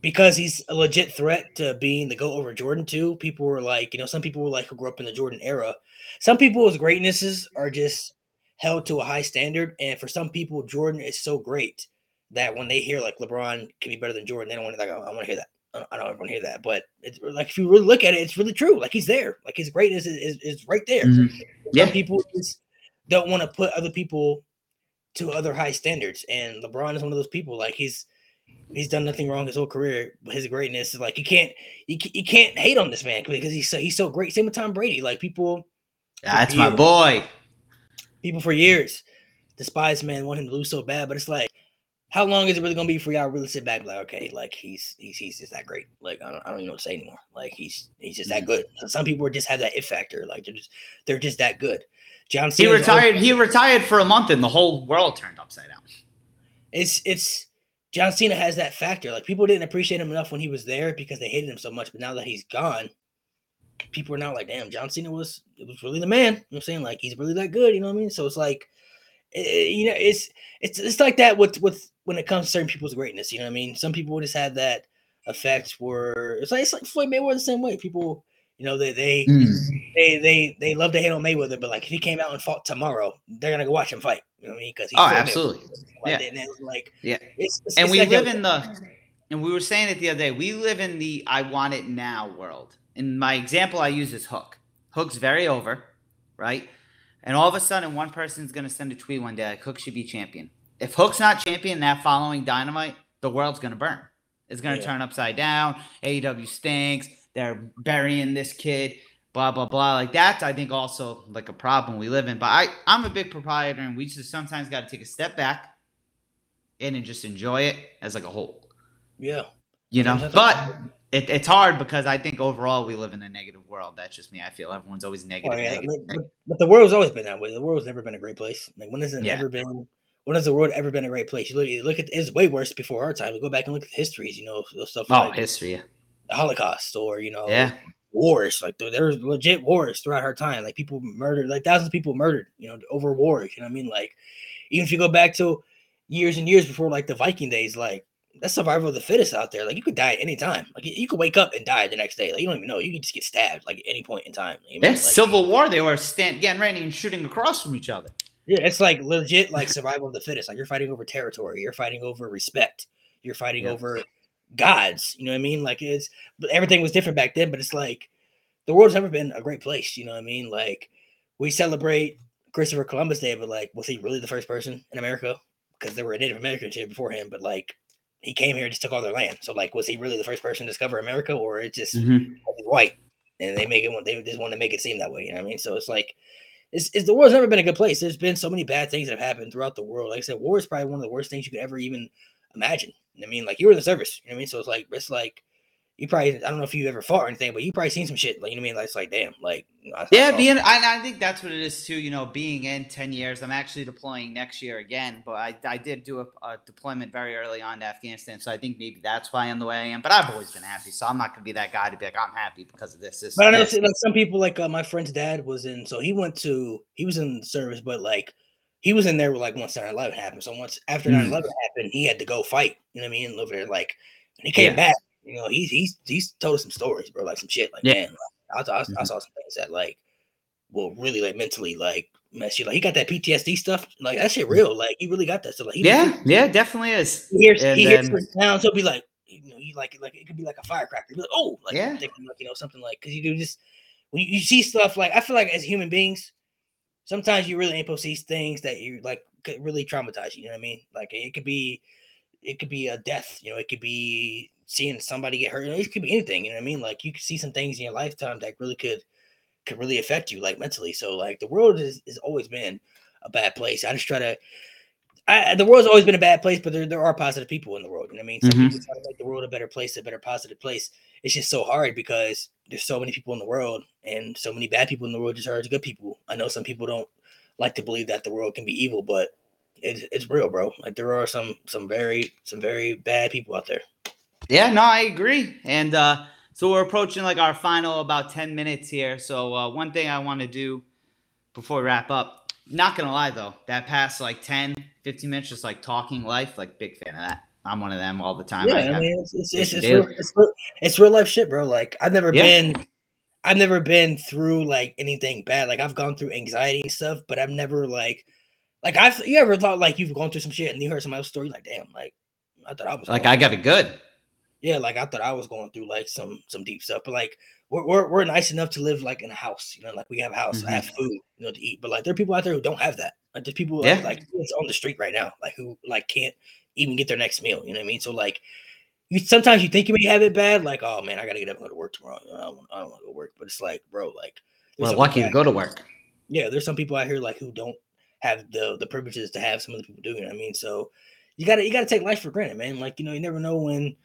because he's a legit threat to being the go over Jordan too. People were like, you know, some people were like who grew up in the Jordan era. Some people's greatnesses are just held to a high standard, and for some people, Jordan is so great that when they hear like LeBron can be better than Jordan, they don't want to like, oh, I want to hear that. I don't, I don't want to hear that, but it's like if you really look at it, it's really true. Like he's there. Like his greatness is, is, is right there. Mhm. Yeah. Some people just don't want to put other people to other high standards, and LeBron is one of those people. Like he's he's done nothing wrong his whole career, but his greatness is like you can't you, you can't hate on this man because he's so he's so great. Same with Tom Brady. Like people That's my years- boy. people for years despise man want him to lose so bad, but it's like. How long is it really gonna be for y'all really sit back and like, okay, like he's he's he's just that great. Like I don't, I don't even know what to say anymore. Like he's he's just that good. Some people just have that if factor. Like they're just they're just that good. John He Cena retired. He retired for a month, and the whole world turned upside down. it's it's John Cena has that factor. Like people didn't appreciate him enough when he was there because they hated him so much. But now that he's gone, people are now like, damn, John Cena was it was really the man. You know what I'm saying? Like he's really that good. You know what I mean? So it's like, Eh, you know, it's it's it's like that with with when it comes to certain people's greatness. You know what I mean? Some people just have that effect where it's like it's like Floyd Mayweather the same way. People, you know, they they hmm. they they they love to hate on Mayweather, but like if he came out and fought tomorrow, they're gonna go watch him fight. You know what I mean? Because Oh, absolutely. Like, Yeah. and like Yeah. it's, it's, And it's we like live in the, and we were saying it the other day. We live in the "I want it now" world. And my example I use is Hook. Hook's very over, right? And all of a sudden, one person's gonna send a tweet one day like Hook should be champion. If Hook's not champion that following Dynamite, the world's gonna burn. It's gonna Yeah. turn upside down. AEW stinks. They're burying this kid. Blah blah blah. Like that's I think also like a problem we live in. But I I'm a big proprietor, and we just sometimes got to take a step back and just enjoy it as like a whole. yeah. You know, but it, it's hard because I think overall we live in a negative world. That's just me. I feel everyone's always oh, negative. Oh, yeah. negative, But, negative. but, the world's always been that way. The world's never been a great place. Like when has it Yeah. ever been? When has the world ever been a great place? You look, you look at it's way worse before our time. We go back and look at the histories. You know, stuff Oh, like history. the Holocaust or you know, Yeah. wars. Like there there was legit wars throughout our time. Like people murdered, like thousands of people murdered. You know, over wars. You know what I mean? Like even if you go back to years and years before, like the Viking days, like that's survival of the fittest out there. Like you could die at any time. Like you, you could wake up and die the next day. Like you don't even know. You can just get stabbed like at any point in time. You know, Yeah, like, Civil War, they were stand, getting ready and shooting across from each other. Yeah, it's like legit like survival of the fittest. Like you're fighting over territory, you're fighting over respect, you're fighting Yeah. over gods. You know what I mean? Like it's but everything was different back then, but it's like the world's never been a great place. You know what I mean? Like we celebrate Christopher Columbus Day, but like was he really the first person in America? Because there were Native Americans here before him, but like he came here and just took all their land. So like was he really the first person to discover America or it's just Mm-hmm. white, and they make it. They just want to make it seem that way. You know what I mean? So it's like, it's, it's the world's never been a good place. There's been so many bad things that have happened throughout the world. Like I said, war is probably one of the worst things you could ever even imagine. You know what I mean, like you were in the service. You know what I mean? So it's like it's like you probably I don't know if you ever fought or anything, but you probably seen some shit. Like you know what I mean? Like it's like damn, like I- I Yeah, saw- being I, I think that's what it is too. You know, being in ten years, I'm actually deploying next year again. But I, I did do a, a deployment very early on to Afghanistan, so I think maybe that's why I'm the way I am. But I've always been happy, so I'm not gonna be that guy to be like I'm happy because of this. this But I know like some people, like uh, my friend's dad was in, so he went to, he was in service, but like he was in there with like once 9 11 happened. So once after 9 Mm. 11 happened, he had to go fight, you know what I mean? Over there, like, when he came Yeah. back, you know, he's, he's, he's told us some stories, bro, like some shit. Like, Yeah. man, like, I, I, I Mhm. saw some things that like will really like mentally like mess you. Like, he got that PTSD stuff, like that shit real. Like, he really got that. So, like, he yeah, yeah, definitely is. he hears, And he hears then- certain sounds, he'll be like, you know, he like like it could be like a firecracker. He'll be like, oh, like Yeah. thinking like you know something like because you do just when you, you see stuff like I feel like as human beings, sometimes you really ain't supposed to see things that you like could really traumatize you. You know what I mean? Like it could be, it could be a death. You know, it could be seeing somebody get hurt. It could be anything. You know what I mean? Like you could see some things in your lifetime that really could could really affect you like mentally. So like the world is has always been a bad place. I just try to. I, the world's always been a bad place, but there, there are positive people in the world. You know what I mean? Some Mhm. people try to make the world a better place, a better positive place. It's just so hard because there's so many people in the world and so many bad people in the world just are good people. I know some people don't like to believe that the world can be evil, but it, it's real, bro. Like there are some some very some very bad people out there. Yeah, no, I agree. And uh, so we're approaching like our final about 10 minutes here. So uh, one thing I want to do before we wrap up, not gonna lie though, that past like 10, 15 minutes just like talking life, like big fan of that. I'm one of them all the time. yeah, I I, mean, it's it's, it's, it's, real, it's, real, it's real life shit, bro. Like I've never Yeah. been, I've never been through like anything bad. Like I've gone through anxiety and stuff, but I've never like, like I've you ever thought like you've gone through some shit and you heard somebody else's story, like damn, like I thought I was like I got it good. yeah, like I thought I was going through like some some deep stuff, but like we're we're, we're nice enough to live like in a house, you know, like we have a house, I have mm-hmm. food, you know, to eat. But like there are people out there who don't have that. Like there's people Yeah. like, it's on the street right now, like who like can't even get their next meal. You know what I mean? So like you sometimes you think you may have it bad, like oh man, I gotta get up and go to work tomorrow. I don't, I don't want to go to work, but it's like bro, like Well, lucky to go to work. yeah, there's some people out here like who don't have the the privileges to have some of the people doing. What I mean? So you gotta you gotta take life for granted, man. Like you know, you never know when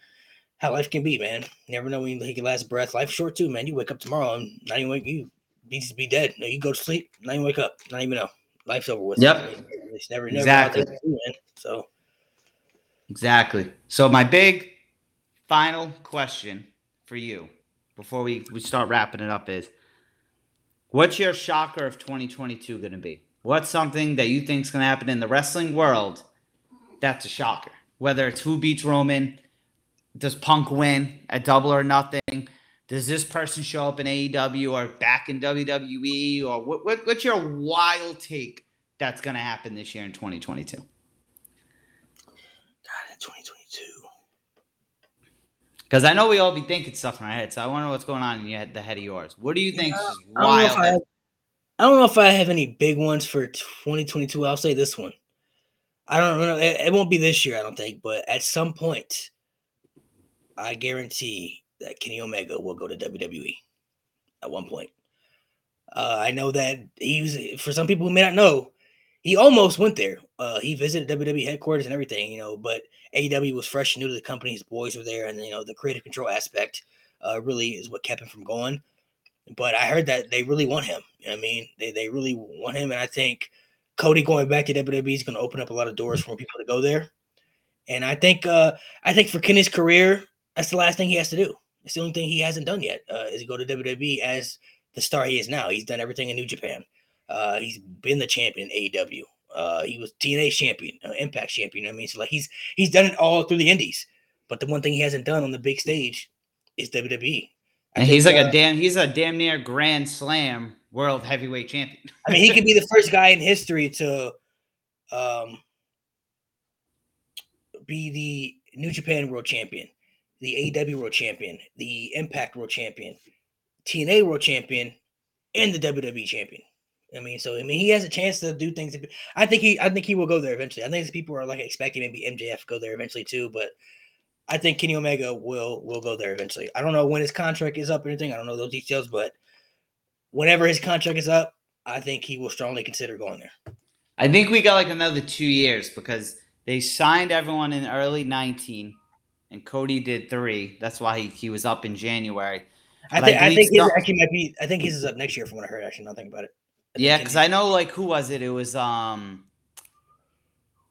how life can be, man. You never know when you take your last breath. Life's short too, man. You wake up tomorrow and not even wake you be just be dead. No, you go to sleep, not even wake up, not even know. Life's over with. Yep. It's never, never Exactly. So Exactly. So my big final question for you before we, we start wrapping it up is what's your shocker of 2022 going to be? What's something that you think is going to happen in the wrestling world that's a shocker? Whether it's who beats Roman, does Punk win at double or nothing? Does this person show up in AEW or back in WWE? Or what, what, what's your wild take that's going to happen this year in 2022? God, in 2022. Because I know we all be thinking stuff in our head, so I wonder what's going on in your head, the head of yours. What do you think is I don't, know if wild? I, don't know if I have any big ones for 2022. I'll say this one. I don't know. It, won't be this year, I don't think, but at some point, I guarantee that Kenny Omega will go to WWE at one point. Uh, I know that he was, for some people who may not know, he almost went there. Uh, he visited WWE headquarters and everything, you know, but AEW was fresh and new to the company. His boys were there, and you know, the creative control aspect uh, really is what kept him from going. But I heard that they really want him. I mean, they they really want him, and I think Cody going back to WWE is going to open up a lot of doors for people to go there. And I think uh, I think for Kenny's career, that's the last thing he has to do. It's the only thing he hasn't done yet uh, is go to WWE as the star he is now. He's done everything in New Japan. Uh, he's been the champion in AEW. Uh, he was TNA champion, uh, Impact champion. I mean, so like he's he's done it all through the Indies. But the one thing he hasn't done on the big stage is WWE. And he's like uh, a damn he's a damn near grand slam world heavyweight champion. I mean, he could be the first guy in history to um, be the New Japan World Champion, the AEW World Champion, the Impact World Champion, TNA World Champion, and the WWE Champion. I mean, so I mean, he has a chance to do things. I think he, I think he will go there eventually. I think people are like expecting maybe MJF go there eventually too, but I think Kenny Omega will will go there eventually. I don't know when his contract is up or anything. I don't know those details, but whenever his contract is up, I think he will strongly consider going there. I think we got like another two years because they signed everyone in early 19 and Cody did three. That's why he, he was up in January. I But I think I believe think his actually might be. I think his is up next year from what I heard. Actually, nothing about it. I Yeah, because I know like who was it? It was um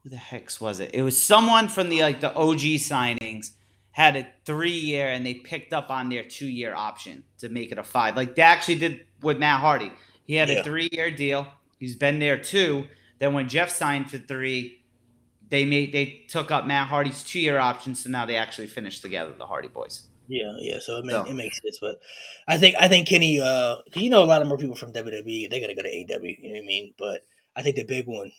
who the hex was it? It was someone from the like the OG signings had a three year and they picked up on their two year option to make it a five. Like they actually did with Matt Hardy. He had Yeah. a three year deal. He's been there two. Then when Jeff signed for three, they made they took up Matt Hardy's two year option. So now they actually finished together, the Hardy Boys. Yeah, yeah. So it, make, So- it makes sense, but I think I think Kenny. Uh, you know, a lot of more people from WWE. They're gonna go to AW. You know what I mean? But I think the big one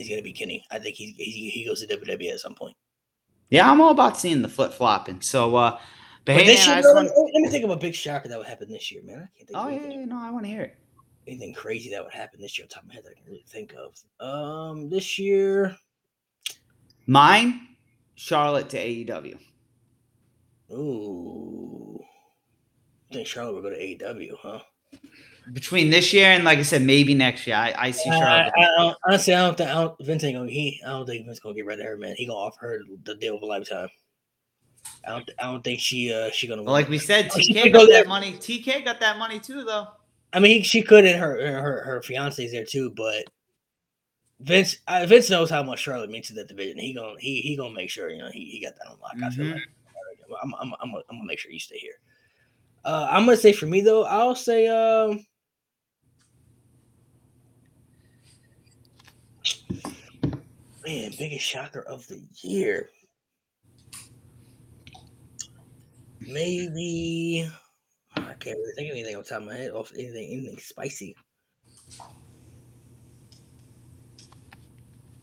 is gonna be Kenny. I think he he, he goes to WWE at some point. Yeah, I'm all about seeing the flip flopping. So uh but, But hey, this man, year, want- let me think of a big shocker that would happen this year, man. I can't think Oh of yeah, no, I want to hear it. anything crazy that would happen this year. Top of my head, that I can really think of. Um, this year, Mine, Charlotte to AEW. ooh, I think Charlotte would go to AEW, huh? Between this year and like I said, maybe next year. I, I see Charlotte. I, I don't, honestly, I don't think I don't, Vince ain't gonna. He, I don't think Vince gonna get rid of her, man. He gonna offer her the deal of a lifetime. I don't. I don't think she. Uh, she gonna. But like we said, Oh, TK got that money. TK got that money too, though. I mean, she could, and her her her fiance's there too. But Vince, uh, Vince knows how much Charlotte means to that division. He gonna he he gonna make sure you know he, he got that on lock. I feel Mhm. like I'm I'm I'm gonna, I'm gonna make sure you stay here. Uh, I'm gonna say for me though, I'll say um. Man, biggest shocker of the year. Maybe I can't really think of anything the top of my head. Off anything, anything spicy.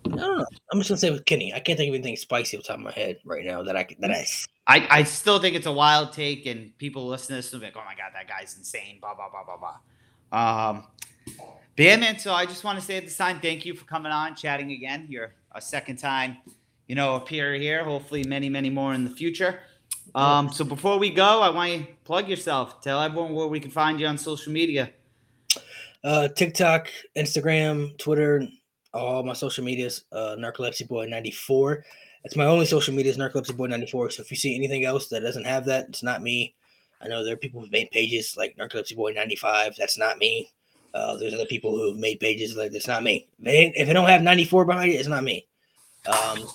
I don't know. I'm just gonna say with Kenny. I can't think of anything spicy off the top of my head right now that I that I. I, I still think it's a wild take, and people listen to this and be like, "Oh my god, that guy's insane." Blah blah blah blah blah. Um, but yeah, man. So I just want to say at this time, thank you for coming on, chatting again. You're a second time, you know, appear here. Hopefully, many many more in the future. Um, so before we go, I want you to plug yourself. Tell everyone where we can find you on social media. Uh, TikTok, Instagram, Twitter, all my social medias. Uh, Narcolepsy Boy ninety four. It's my only social media is Narcolepsy Boy ninety four. So if you see anything else that doesn't have that, it's not me. I know there are people who've made pages like Narcolepsy Boy ninety five. That's not me. Uh, there's other people who've made pages like that's not me. If if it don't have ninety four behind it, it's not me. Um,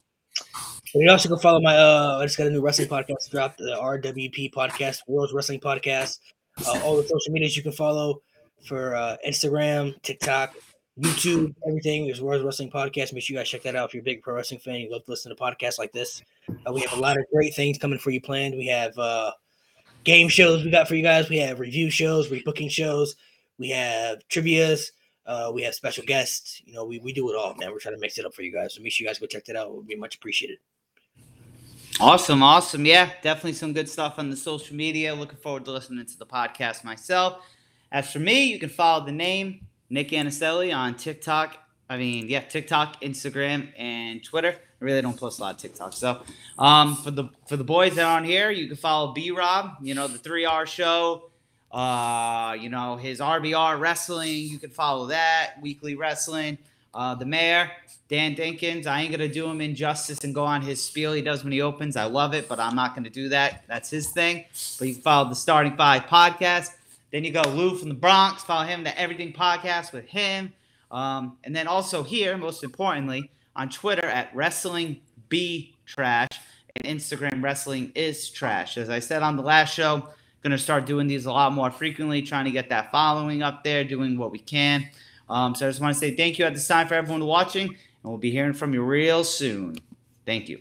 you also can follow my. Uh, I just got a new wrestling podcast dropped, the RWP podcast, World's Wrestling Podcast. Uh, all the social medias you can follow for uh, Instagram, TikTok, YouTube, everything. There's World's Wrestling Podcast. Make sure you guys check that out if you're a big pro wrestling fan. You love to listen to podcasts like this. Uh, we have a lot of great things coming for you planned. We have uh, game shows we got for you guys. We have review shows, rebooking shows. We have trivias. Uh, we have special guests. You know, we, we do it all, man. We're trying to mix it up for you guys. So make sure you guys go check that out. It would be much appreciated. Awesome, awesome. Yeah, definitely some good stuff on the social media. Looking forward to listening to the podcast myself. As for me, you can follow the name Nick Anicelli on TikTok. I mean, yeah, TikTok, Instagram, and Twitter. I really don't post a lot of TikTok. So, um, for the for the boys that are on here, you can follow B Rob. You know the Three R Show. Uh, you know his RBR Wrestling. You can follow that weekly wrestling. Uh, the mayor, Dan Dinkins. I ain't gonna do him injustice and go on his spiel he does when he opens. I love it, but I'm not gonna do that. That's his thing. But you can follow the Starting Five podcast. Then you go Lou from the Bronx. Follow him, the Everything Podcast with him. Um, and then also here, most importantly, on Twitter at Wrestling B Trash and Instagram Wrestling is Trash. As I said on the last show, gonna start doing these a lot more frequently, trying to get that following up there, doing what we can. Um, so I just want to say thank you at this time for everyone watching, and we'll be hearing from you real soon. Thank you.